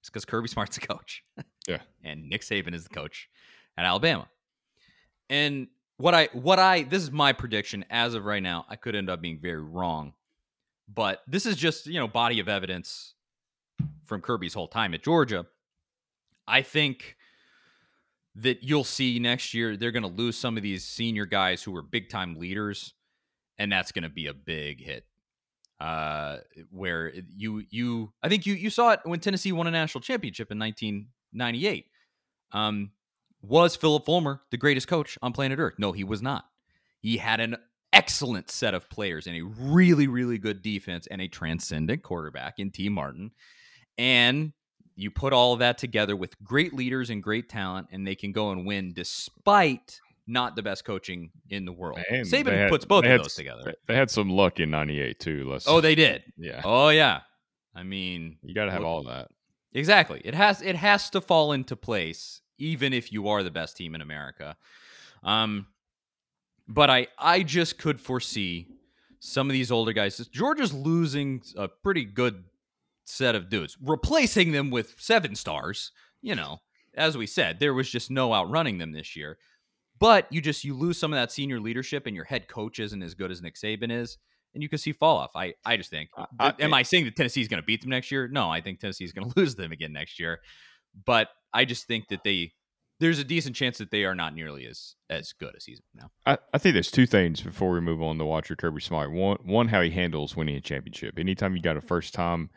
It's because Kirby Smart's the coach. Yeah. And Nick Saban is the coach at Alabama. And what I what I this is my prediction as of right now. I could end up being very wrong. But this is just, you know, body of evidence from Kirby's whole time at Georgia. I think that you'll see next year they're going to lose some of these senior guys who were big time leaders, and that's going to be a big hit. Uh, where you you I think you you saw it when Tennessee won a national championship in 1998. Um, was Phillip Fulmer the greatest coach on planet Earth? No, he was not. He had an excellent set of players and a really really good defense and a transcendent quarterback in Tee Martin, and you put all of that together with great leaders and great talent, and they can go and win despite not the best coaching in the world. Man, Saban had- puts both of had those together. They had some luck in '98 too. Let's. Oh, they did. yeah. Oh yeah. I mean, You got to have look- all that. Exactly. It has it has to fall into place, even if you are the best team in America. Um, but I I just could foresee some of these older guys. Georgia's losing a pretty good set of dudes, replacing them with seven stars. You know, as we said, there was just no outrunning them this year. But you just you lose some of that senior leadership, and your head coach isn't as good as Nick Saban is, and you can see fall off. I I just think. I- I- am I saying that Tennessee is going to beat them next year? No, I think Tennessee is going to lose them again next year. But I just think that they there's a decent chance that they are not nearly as as good as he's now. I, I think there's two things before we move on to watcher Kirby Smart. One, one how he handles winning a championship. Anytime you got a first time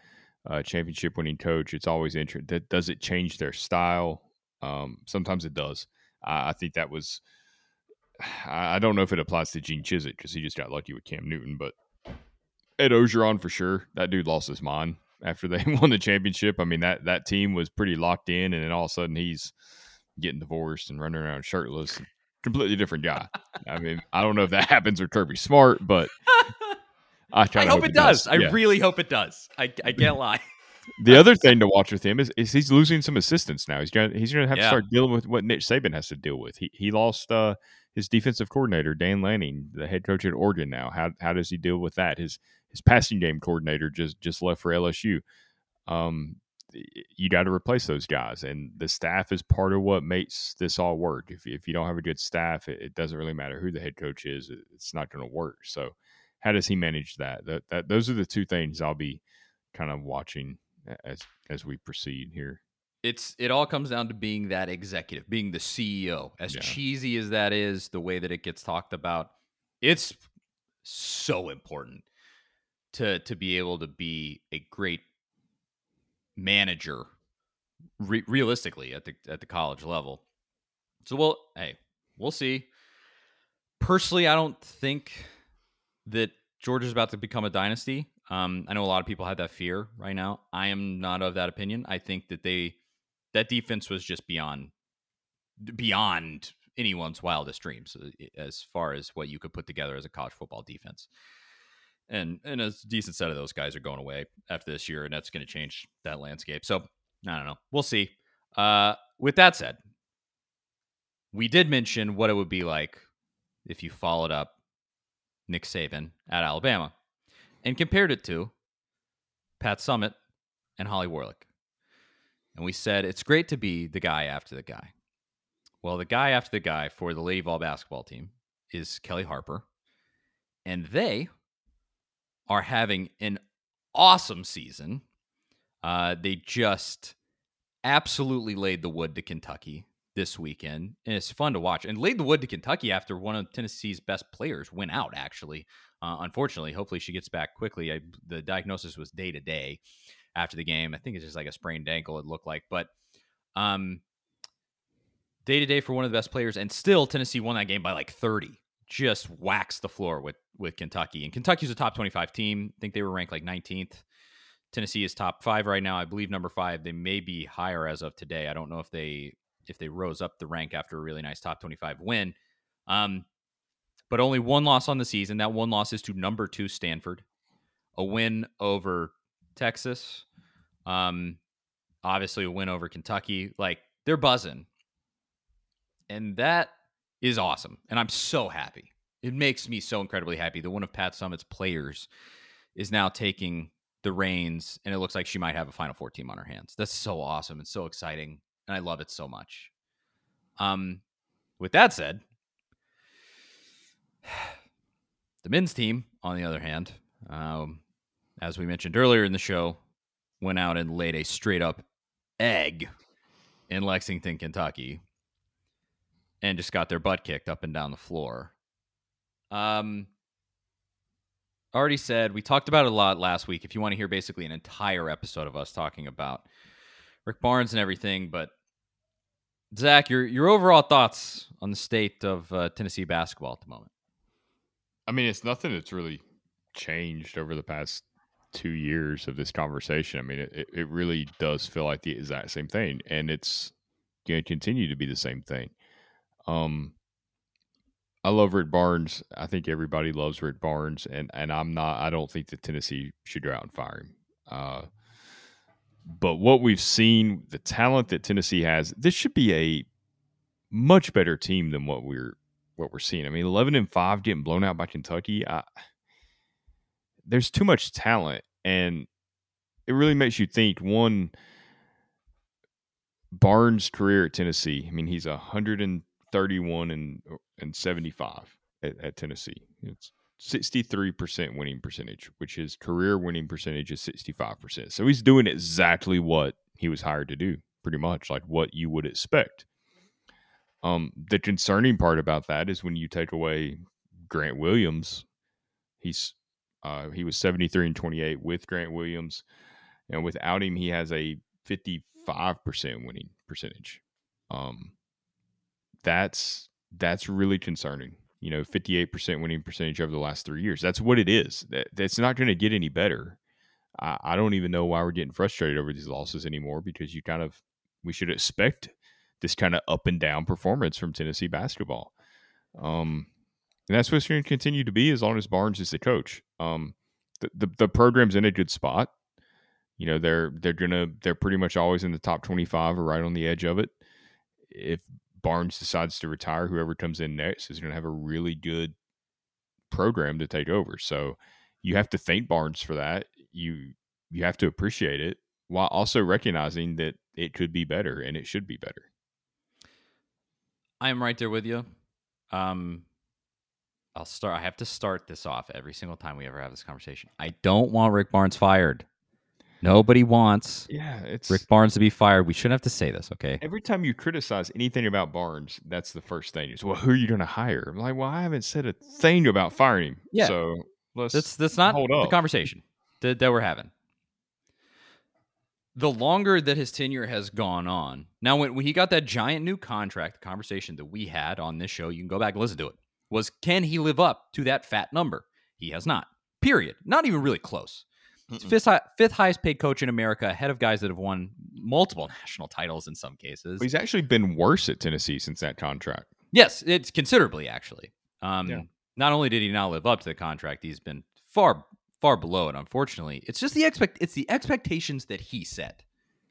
uh, championship winning coach, it's always interesting. That does it change their style? Um, sometimes it does. I, I think that was. I, don't know if it applies to Gene Chizik because he just got lucky with Cam Newton, but Ed Orgeron for sure. That dude lost his mind after they won the championship. I mean that that team was pretty locked in, and then all of a sudden he's getting divorced and running around shirtless. Completely different guy. I mean, I don't know if that happens with Kirby Smart, but I, I kinda hope, it does. I Yeah. really hope it does. I, I can't lie. The other thing to watch with him is, is he's losing some assistants now. He's gonna he's gonna have Yeah. to start dealing with what Nick Saban has to deal with. He he lost uh, his defensive coordinator Dan Lanning, the head coach at Oregon. Now, how how does he deal with that? His his passing game coordinator just just left for LSU. Um, you got to replace those guys, and the staff is part of what makes this all work. If if you don't have a good staff, it, it doesn't really matter who the head coach is. It, it's not going to work. So, how does he manage that? That that those are the two things I'll be kind of watching as as we proceed here. It's it all comes down to being that executive, being the CEO. As Yeah. cheesy as that is, the way that it gets talked about, it's so important to to be able to be a great manager re- realistically at the at the college level. So we'll hey, we'll see. Personally, I don't think that Georgia's about to become a dynasty. Um, I know a lot of people have that fear right now. I am not of that opinion. I think that they that defense was just beyond beyond anyone's wildest dreams uh, as far as what you could put together as a college football defense. And and a decent set of those guys are going away after this year, and that's going to change that landscape. So I don't know. We'll see. Uh, with that said, we did mention what it would be like if you followed up Nick Saban at Alabama and compared it to Pat Summitt and Holly Warlick. And we said it's great to be the guy after the guy. Well, the guy after the guy for the Lady Vol basketball team is Kellie Harper. And they are having an awesome season. Uh, they just absolutely laid the wood to Kentucky this weekend. And it's fun to watch. And laid the wood to Kentucky after one of Tennessee's best players went out, actually. Uh, unfortunately, hopefully she gets back quickly. I, the diagnosis was day to day after the game. I think it's just like a sprained ankle, it looked like. But um, day to day for one of the best players. And still, Tennessee won that game by like 30. Just waxed the floor with, with Kentucky. And Kentucky's a top 25 team. I think they were ranked like 19th. Tennessee is top five right now. I believe number five. They may be higher as of today. I don't know if they if they rose up the rank after a really nice top 25 win. Um, but only one loss on the season. That one loss is to number two Stanford. A win over Texas. Um, obviously a win over Kentucky. Like they're buzzing, and that is awesome. And I'm so happy. It makes me so incredibly happy that one of Pat Summitt's players is now taking the reins, and it looks like she might have a Final Four team on her hands. That's so awesome and so exciting, and I love it so much. Um, with that said, the men's team, on the other hand, um, as we mentioned earlier in the show, went out and laid a straight up egg in Lexington, Kentucky, and just got their butt kicked up and down the floor. Um, already said we talked about it a lot last week. If you want to hear basically an entire episode of us talking about Rick Barnes and everything, but Zach, your your overall thoughts on the state of uh, Tennessee basketball at the moment? I mean, it's nothing that's really changed over the past two years of this conversation. I mean, it, it really does feel like the exact same thing, and it's going to continue to be the same thing. Um, I love Rick Barnes. I think everybody loves Rick Barnes, and and I'm not. I don't think that Tennessee should go out and fire him. Uh, but what we've seen, the talent that Tennessee has, this should be a much better team than what we're what we're seeing. I mean, eleven and five getting blown out by Kentucky. I, there's too much talent, and it really makes you think. One, Barnes' career at Tennessee. I mean, he's hundred and thirty-one and and seventy-five at, at Tennessee. It's 63% winning percentage, which his career winning percentage is 65%. So he's doing exactly what he was hired to do, pretty much like what you would expect. Um, the concerning part about that is when you take away Grant Williams, he's uh, he was 73 and 28 with Grant Williams, and without him, he has a 55% winning percentage. Um, that's that's really concerning you know, 58% winning percentage over the last three years. That's what it is. That, that's not going to get any better. I, I don't even know why we're getting frustrated over these losses anymore because you kind of, we should expect this kind of up and down performance from Tennessee basketball. Um, and that's what's going to continue to be as long as Barnes is the coach. Um, the, the, the program's in a good spot. You know, they're they're gonna they're pretty much always in the top twenty five or right on the edge of it. If Barnes decides to retire, whoever comes in next is going to have a really good program to take over. So you have to thank Barnes for that. You you have to appreciate it while also recognizing that it could be better and it should be better. I am right there with you. Um, I'll start. I have to start this off every single time we ever have this conversation. I don't want Rick Barnes fired. Nobody wants yeah, it's Rick Barnes to be fired. We shouldn't have to say this, okay? Every time you criticize anything about Barnes, that's the first thing. Is well, who are you going to hire? I'm like, well, I haven't said a thing about firing him. Yeah. So let's that's that's not hold the up. conversation that, that we're having. The longer that his tenure has gone on, now when, when he got that giant new contract, the conversation that we had on this show, you can go back and listen to it, was can he live up to that fat number? He has not. Period. Not even really close. Fifth, high, fifth highest paid coach in America, ahead of guys that have won multiple national titles in some cases. He's actually been worse at Tennessee since that contract. Yes, it's considerably actually. Um, yeah. Not only did he not live up to the contract, he's been far far below it. Unfortunately, it's just the expect it's the expectations that he set.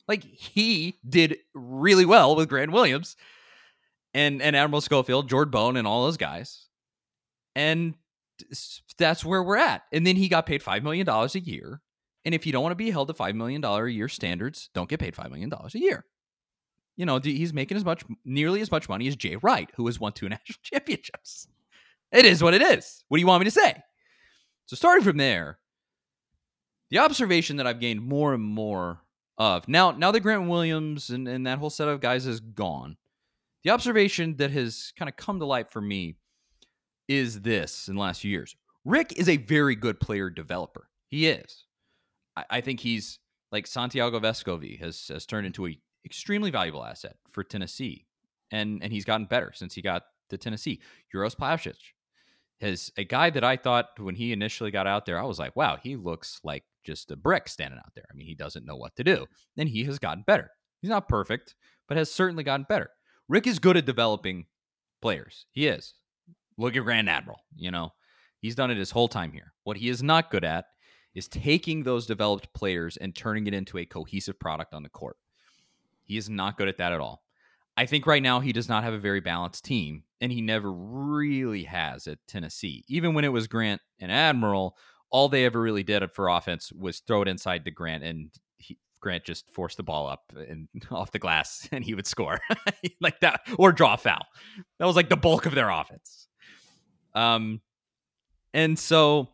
Like he did really well with Grant Williams and and Admiral Schofield, Jordan Bone, and all those guys, and that's where we're at. And then he got paid five million dollars a year and if you don't want to be held to $5 million a year standards, don't get paid $5 million a year. You know, he's making as much, nearly as much money as Jay Wright, who has won two national championships. It is what it is. What do you want me to say? So, starting from there, the observation that I've gained more and more of now, now that Grant Williams and, and that whole set of guys is gone, the observation that has kind of come to light for me is this in the last few years. Rick is a very good player developer. He is. I, I think he's like Santiago Vescovi has has turned into a extremely valuable asset for Tennessee, and and he's gotten better since he got to Tennessee. Uros Plavsic is a guy that I thought when he initially got out there, I was like, wow, he looks like just a brick standing out there. I mean, he doesn't know what to do. And he has gotten better. He's not perfect, but has certainly gotten better. Rick is good at developing players. He is. Look at Grand Admiral. You know, he's done it his whole time here. What he is not good at is taking those developed players and turning it into a cohesive product on the court. He is not good at that at all. I think right now he does not have a very balanced team, and he never really has at Tennessee. Even when it was Grant and Admiral, all they ever really did for offense was throw it inside to Grant, and he, Grant just forced the ball up and off the glass, and he would score like that or draw a foul. That was like the bulk of their offense. Um, and so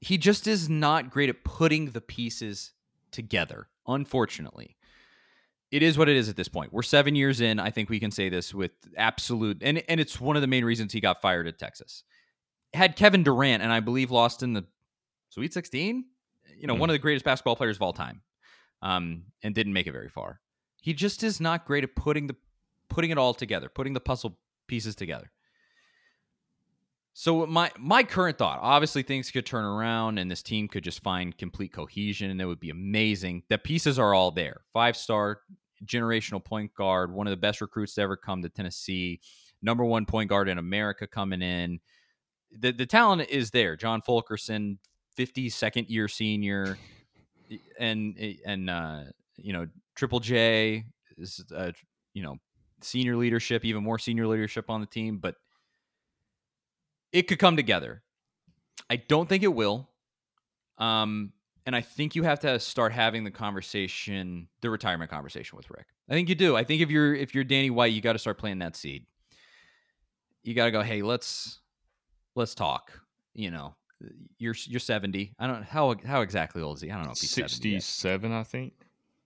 he just is not great at putting the pieces together. Unfortunately, it is what it is at this point. We're seven years in. I think we can say this with absolute, and and it's one of the main reasons he got fired at Texas. Had Kevin Durant, and I believe lost in the Sweet 16. You know, mm. one of the greatest basketball players of all time, um, and didn't make it very far. He just is not great at putting the putting it all together, putting the puzzle pieces together. So my my current thought, obviously things could turn around and this team could just find complete cohesion and it would be amazing. The pieces are all there. Five star generational point guard, one of the best recruits to ever come to Tennessee, number one point guard in America coming in. The the talent is there. John Fulkerson, 52nd year senior and and uh you know, Triple J is uh, you know, senior leadership, even more senior leadership on the team, but it could come together. I don't think it will. Um, and I think you have to start having the conversation, the retirement conversation with Rick. I think you do. I think if you're if you're Danny White, you got to start planting that seed. You got to go, hey, let's let's talk. You know, you're you're 70. I don't how how exactly old is he? I don't know if he's 67, I think.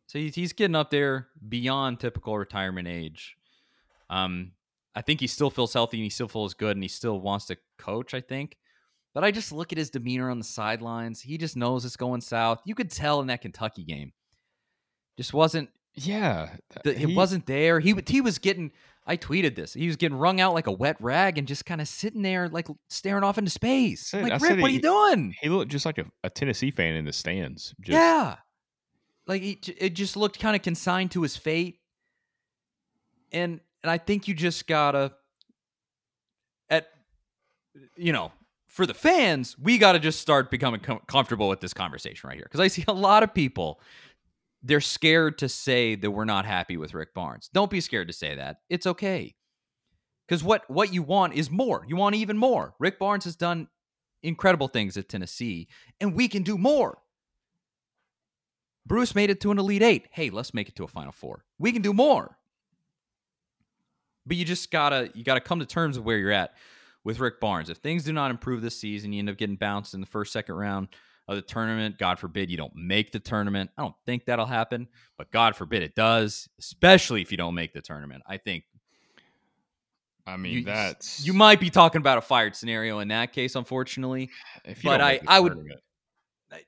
So he's, he's getting up there beyond typical retirement age. Um, I think he still feels healthy and he still feels good and he still wants to coach, I think. But I just look at his demeanor on the sidelines. He just knows it's going south. You could tell in that Kentucky game. Just wasn't yeah, the, he, it wasn't there. He he was getting I tweeted this. He was getting wrung out like a wet rag and just kind of sitting there like staring off into space. Said, like, Rick, what he, are you doing? He looked just like a, a Tennessee fan in the stands. Just. Yeah. Like he, it just looked kind of consigned to his fate. And and I think you just gotta you know for the fans, we got to just start becoming com- comfortable with this conversation right here because I see a lot of people they're scared to say that we're not happy with Rick Barnes. Don't be scared to say that. It's okay. Cuz what what you want is more. You want even more. Rick Barnes has done incredible things at Tennessee and we can do more. Bruce made it to an Elite 8. Hey, let's make it to a Final 4. We can do more but you just gotta you gotta come to terms with where you're at with Rick Barnes. If things do not improve this season, you end up getting bounced in the first, second round of the tournament. God forbid you don't make the tournament. I don't think that'll happen, but God forbid it does, especially if you don't make the tournament. I think. I mean, you, that's you might be talking about a fired scenario in that case, unfortunately. but I, I would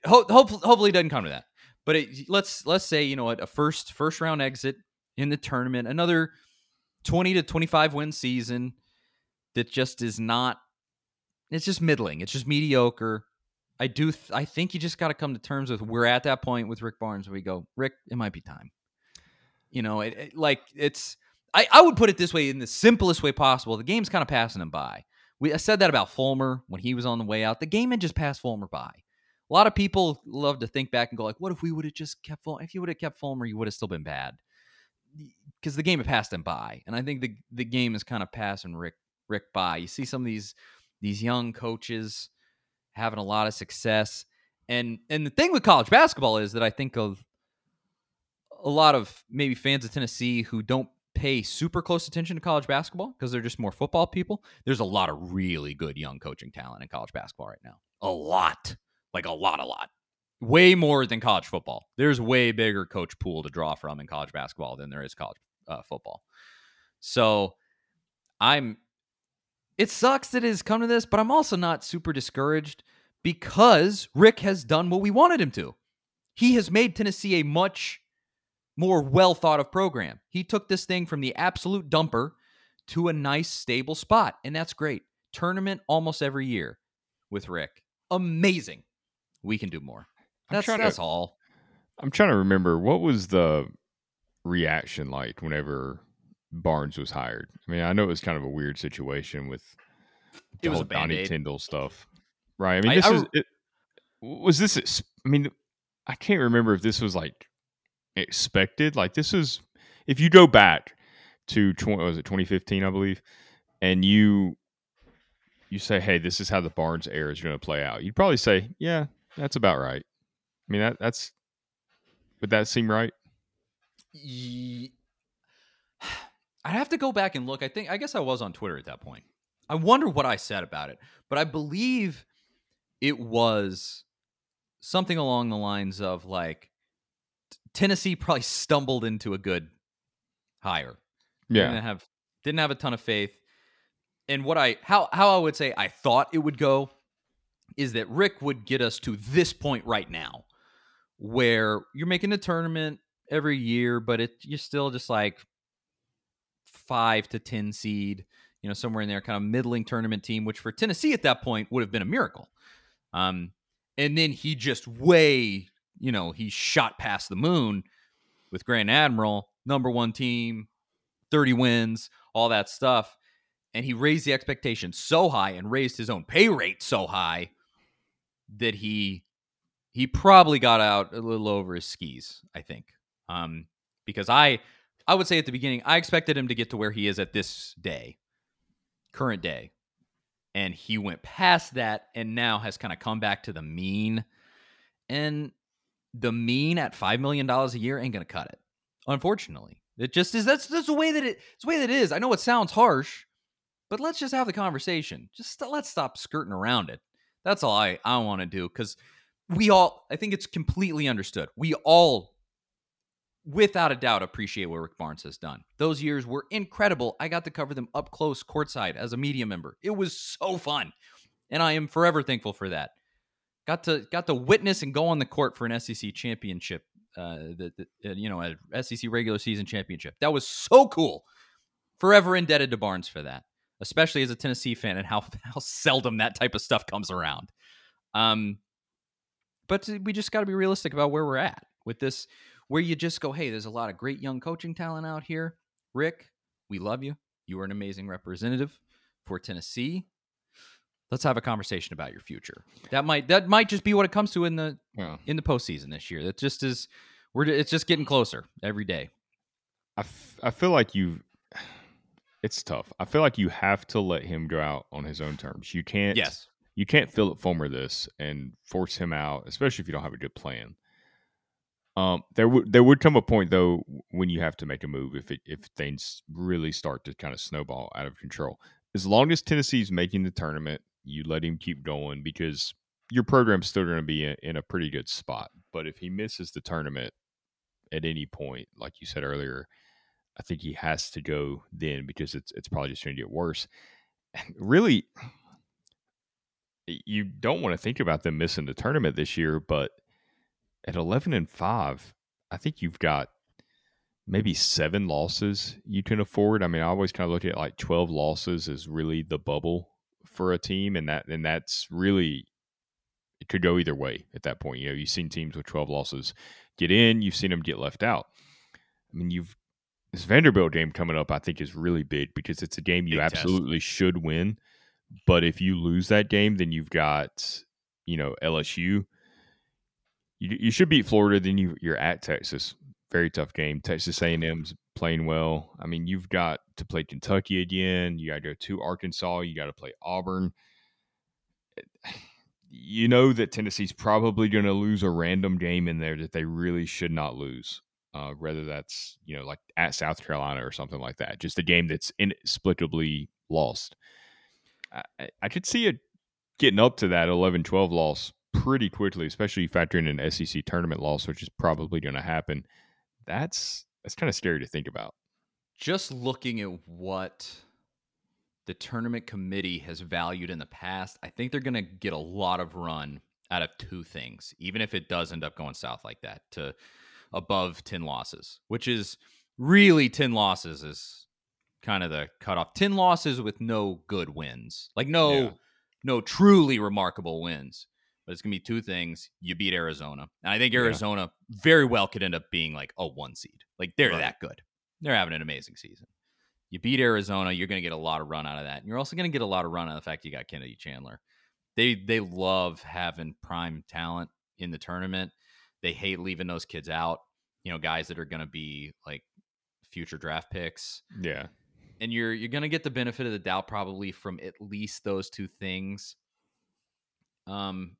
hope, hopefully, hopefully, it doesn't come to that. But it, let's let's say you know what a first first round exit in the tournament, another 20 to 25 win season that just is not it's just middling. It's just mediocre. I do th- I think you just got to come to terms with we're at that point with Rick Barnes where we go, Rick, it might be time. You know, it, it, like it's I, I would put it this way in the simplest way possible. The game's kind of passing him by. We I said that about Fulmer when he was on the way out. The game had just passed Fulmer by. A lot of people love to think back and go like, "What if we would have just kept Fulmer? If you would have kept Fulmer, you would have still been bad." because the game had passed him by, and I think the the game is kind of passing Rick Rick by. You see some of these these young coaches having a lot of success, and and the thing with college basketball is that I think of a lot of maybe fans of Tennessee who don't pay super close attention to college basketball because they're just more football people. There's a lot of really good young coaching talent in college basketball right now. A lot, like a lot, a lot way more than college football. There's way bigger coach pool to draw from in college basketball than there is college uh, football. So I'm. It sucks that it has come to this, but I'm also not super discouraged because Rick has done what we wanted him to. He has made Tennessee a much more well thought of program. He took this thing from the absolute dumper to a nice, stable spot, and that's great. Tournament almost every year with Rick. Amazing. We can do more. That's that's to, all. I'm trying to remember what was the reaction like whenever Barnes was hired. I mean, I know it was kind of a weird situation with the it was whole Donnie Tyndall stuff, right? I mean, this I, is it, was this. I mean, I can't remember if this was like expected. Like this was, if you go back to 20, was it 2015, I believe, and you you say, "Hey, this is how the Barnes era is going to play out," you'd probably say, "Yeah, that's about right." I mean, that that's would that seem right? I'd have to go back and look. I think I guess I was on Twitter at that point. I wonder what I said about it, but I believe it was something along the lines of like Tennessee probably stumbled into a good hire. Yeah. Didn't have didn't have a ton of faith. And what I how how I would say I thought it would go is that Rick would get us to this point right now where you're making a tournament every year, but it you're still just like five to ten seed, you know, somewhere in there, kind of middling tournament team, which for Tennessee at that point would have been a miracle. Um, and then he just way, you know, he shot past the moon with Grand Admiral, number one team, 30 wins, all that stuff. And he raised the expectation so high and raised his own pay rate so high that he he probably got out a little over his skis, I think. Um, because I I would say at the beginning, I expected him to get to where he is at this day, current day. And he went past that and now has kind of come back to the mean. And the mean at $5 million a year ain't going to cut it. Unfortunately. It just is that's that's the way that it it's the way that it is. I know it sounds harsh, but let's just have the conversation. Just let's stop skirting around it. That's all I I want to do cuz we all I think it's completely understood. We all without a doubt appreciate what Rick Barnes has done. Those years were incredible. I got to cover them up close courtside as a media member. It was so fun. And I am forever thankful for that. Got to got to witness and go on the court for an SEC championship uh, the, the, uh, you know, a SEC regular season championship. That was so cool. Forever indebted to Barnes for that, especially as a Tennessee fan and how how seldom that type of stuff comes around. Um, but we just got to be realistic about where we're at with this. Where you just go, hey, there's a lot of great young coaching talent out here. Rick, we love you. You are an amazing representative for Tennessee. Let's have a conversation about your future. That might that might just be what it comes to in the yeah. in the postseason this year. That just is we're it's just getting closer every day. I, f- I feel like you it's tough. I feel like you have to let him go out on his own terms. You can't yes. you can't Phillip Fulmer this and force him out, especially if you don't have a good plan. Um, there would there would come a point though when you have to make a move if it, if things really start to kind of snowball out of control. As long as Tennessee's making the tournament, you let him keep going because your program's still going to be in, in a pretty good spot. But if he misses the tournament at any point, like you said earlier, I think he has to go then because it's it's probably just going to get worse. Really, you don't want to think about them missing the tournament this year, but at eleven and five, I think you've got maybe seven losses you can afford. I mean, I always kind of look at like twelve losses as really the bubble for a team, and that and that's really it could go either way at that point. You know, you've seen teams with 12 losses get in, you've seen them get left out. I mean, you've this Vanderbilt game coming up, I think, is really big because it's a game you big absolutely test. should win. But if you lose that game, then you've got, you know, LSU. You, you should beat Florida, then you, you're at Texas. Very tough game. Texas A&M's playing well. I mean, you've got to play Kentucky again. You got to go to Arkansas. You got to play Auburn. You know that Tennessee's probably going to lose a random game in there that they really should not lose. Uh, whether that's you know like at South Carolina or something like that, just a game that's inexplicably lost. I, I could see it getting up to that 11-12 loss pretty quickly, especially factoring in an SEC tournament loss, which is probably going to happen. That's that's kind of scary to think about. Just looking at what the tournament committee has valued in the past, I think they're going to get a lot of run out of two things, even if it does end up going south like that to above 10 losses, which is really 10 losses is kind of the cutoff. 10 losses with no good wins, like no, yeah. no truly remarkable wins. But it's going to be two things. You beat Arizona. And I think Arizona yeah. very well could end up being like a one seed. Like they're right. that good. They're having an amazing season. You beat Arizona, you're going to get a lot of run out of that. And you're also going to get a lot of run out of the fact you got Kennedy Chandler. They they love having prime talent in the tournament. They hate leaving those kids out. You know, guys that are going to be like future draft picks. Yeah. And you're you're going to get the benefit of the doubt probably from at least those two things. Um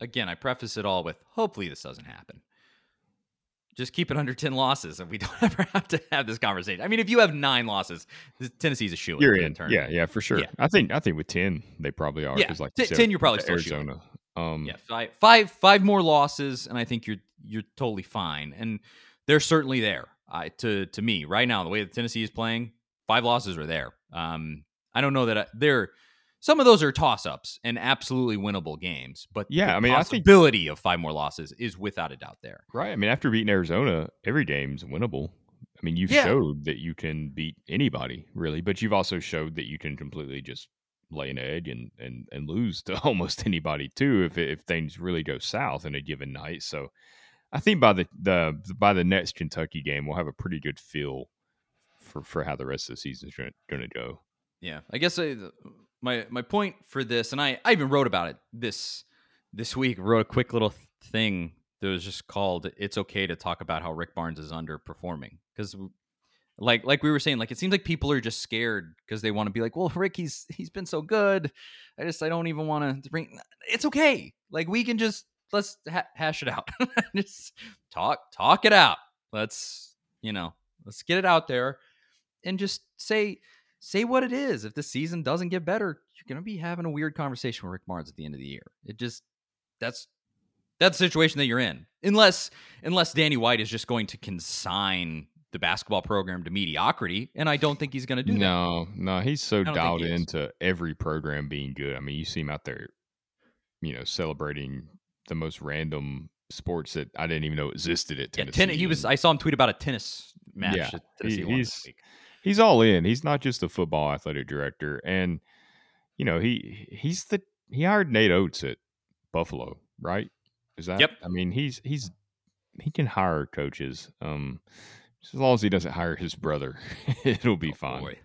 again, I preface it all with hopefully this doesn't happen. Just keep it under 10 losses and we don't ever have to have this conversation. I mean, if you have nine losses, Tennessee's a shoe You're in. Yeah, yeah, for sure. Yeah. I think I think with 10, they probably are. Yeah, like T- 10, you're probably still Arizona. Um, yeah, five, five, five more losses, and I think you're you're totally fine. And they're certainly there. Uh, to to me right now, the way that Tennessee is playing, five losses are there. Um, I don't know that I, they're some of those are toss ups and absolutely winnable games, but Yeah, I mean, I think- possibility of five more losses is without a doubt there. Right. I mean, after beating Arizona, every game's winnable. I mean, you've Yeah. showed that you can beat anybody, really, but you've also showed that you can completely just lay an egg and and, and lose to almost anybody too if if things really go south in a given night. So, I think by the the by the next Kentucky game, we'll have a pretty good feel for for how the rest of the season's going to go. Yeah, I guess I, my my point for this, and I I even wrote about it this this week. Wrote a quick little thing that was just called "It's okay to talk about how Rick Barnes is underperforming" because. Like, like we were saying, like it seems like people are just scared because they want to be like, "Well, Rick, he's he's been so good. I just I don't even want to bring." It's okay. Like we can just let's ha- hash it out. just talk talk it out. Let's you know let's get it out there and just say say what it is. If the season doesn't get better, you're gonna be having a weird conversation with Rick Barnes at the end of the year. It just that's that's the situation that you're in. Unless unless Danny White is just going to consign the basketball program to mediocrity, and I don't think he's going to do that. No, no, he's so dialed he into every program being good. I mean, you see him out there, you know, celebrating the most random sports that I didn't even know existed at Yeah, ten, he was. I saw him tweet about a tennis match. Yeah, Tennessee he- he's- week. He's all in. He's not just a football athletic director, and you know, he he's the he hired Nate Oats at Buffalo, right? Is that? Yep. I mean, he's he's he can hire coaches. Um, as long as he doesn't hire his brother, it'll be Oh, fine. boy.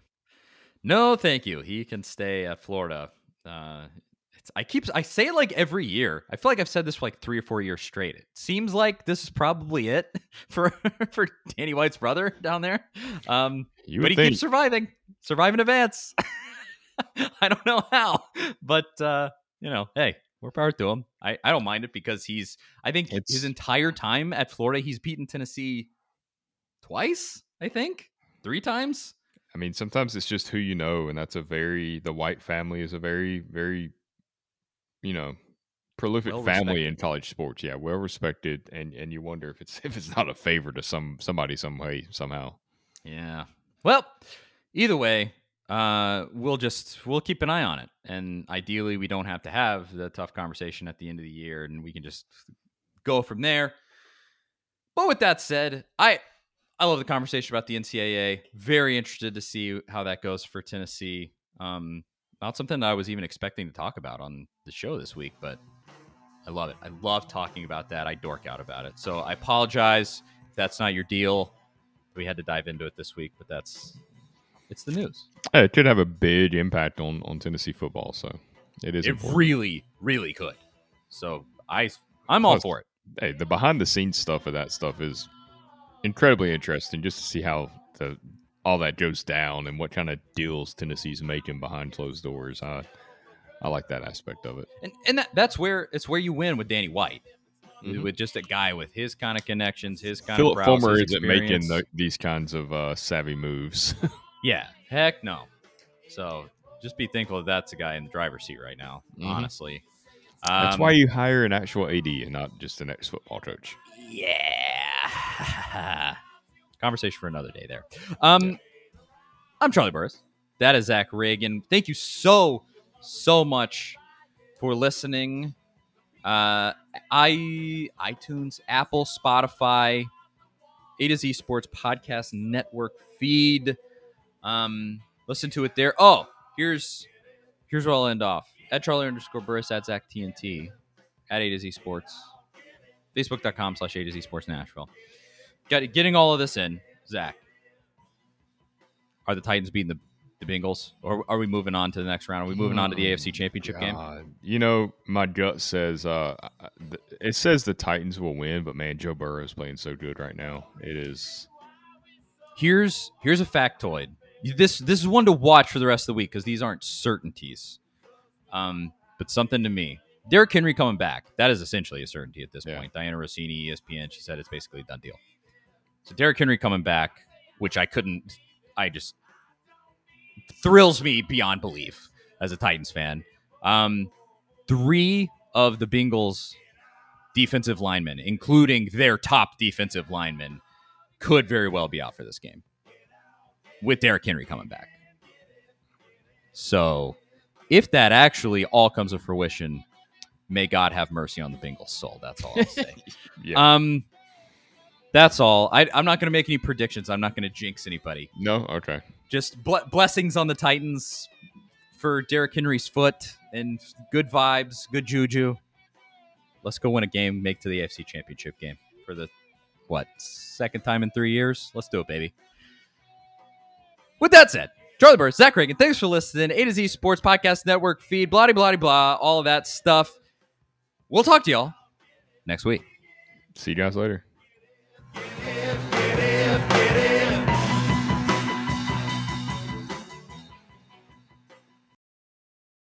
No, thank you. He can stay at Florida. Uh, it's, I keep I say it like every year. I feel like I've said this for like three or four years straight. It seems like this is probably it for for Danny White's brother down there. Um, You but he think keeps surviving, surviving advance. I don't know how, but uh, you know, hey, we're power to him. I, I don't mind it because he's. I think It's- his entire time at Florida, he's beaten Tennessee twice. I think three times. I mean, sometimes it's just who you know, and that's a very the White family is a very, very, you know, prolific Well family in college sports. Yeah, well respected, and and you wonder if it's if it's not a favor to some somebody some way somehow. Yeah. Well, either way, uh, we'll just we'll keep an eye on it, and ideally, we don't have to have the tough conversation at the end of the year, and we can just go from there. But with that said, I I love the conversation about the NCAA. Very interested to see how that goes for Tennessee. Um, not something that I was even expecting to talk about on the show this week, but I love it. I love talking about that. I dork out about it. So I apologize if that's not your deal. We had to dive into it this week, but that's it's the news. Yeah, it could have a big impact on on Tennessee football, so it is. It important. really, really could. So I I'm all Plus- for it. hey, the behind the scenes stuff of that stuff is incredibly interesting just to see how the all that goes down and what kind of deals Tennessee's making behind closed doors. I I like that aspect of it. And and that, that's where it's where you win with Danny White. Mhm. With just a guy with his kind of connections, his kind Phillip of Fulmer browse, isn't making the, these kinds of uh, savvy moves. Yeah, heck no. So just be thankful that that's a guy in the driver's seat right now. Mhm. Honestly, That's Um, why you hire an actual AD and not just an ex football coach. Yeah. Conversation for another day there. Um, I'm Charlie Burris. That is Zach Ragan. Thank you so, so much for listening. Uh, I iTunes, Apple, Spotify, A to Z Sports Podcast Network feed. Um, listen to it there. Oh, here's here's where I'll end off. At Charlie underscore Burris at Zach TNT at A to Z Sports facebook.com slash A to Z Sports Nashville. Got getting all of this in, Zach. Are the Titans beating the, the Bengals? Or are we moving on to the next round? Are we moving on to the AFC Championship game? You know, my gut says uh, it says the Titans will win, but man, Joe Burrow is playing so good right now. It is. Here's here's a factoid. This this is one to watch for the rest of the week because these aren't certainties. Um, but something to me. Derrick Henry coming back. That is essentially a certainty at this Yeah. point. Dianna Russini, ESPN, she said it's basically a done deal. So Derrick Henry coming back, which I couldn't I just thrills me beyond belief as a Titans fan. Um, three of the Bengals defensive linemen, including their top defensive linemen, could very well be out for this game with Derrick Henry coming back. So, if that actually all comes to fruition, may God have mercy on the Bengals' soul. That's all I'll say. Yeah. Um, that's all. I, I'm not going to make any predictions. I'm not going to jinx anybody. no. Okay. Just ble- blessings on the Titans for Derrick Henry's foot and good vibes, good juju. Let's go win a game, make to the AFC Championship game for the what second time in three years. Let's do it, baby. With that said, Charlie Burr, Zach Ragan, thanks for listening. A to Z Sports Podcast Network feed, blah blah blah, all of that stuff. We'll talk to y'all next week. See you guys later.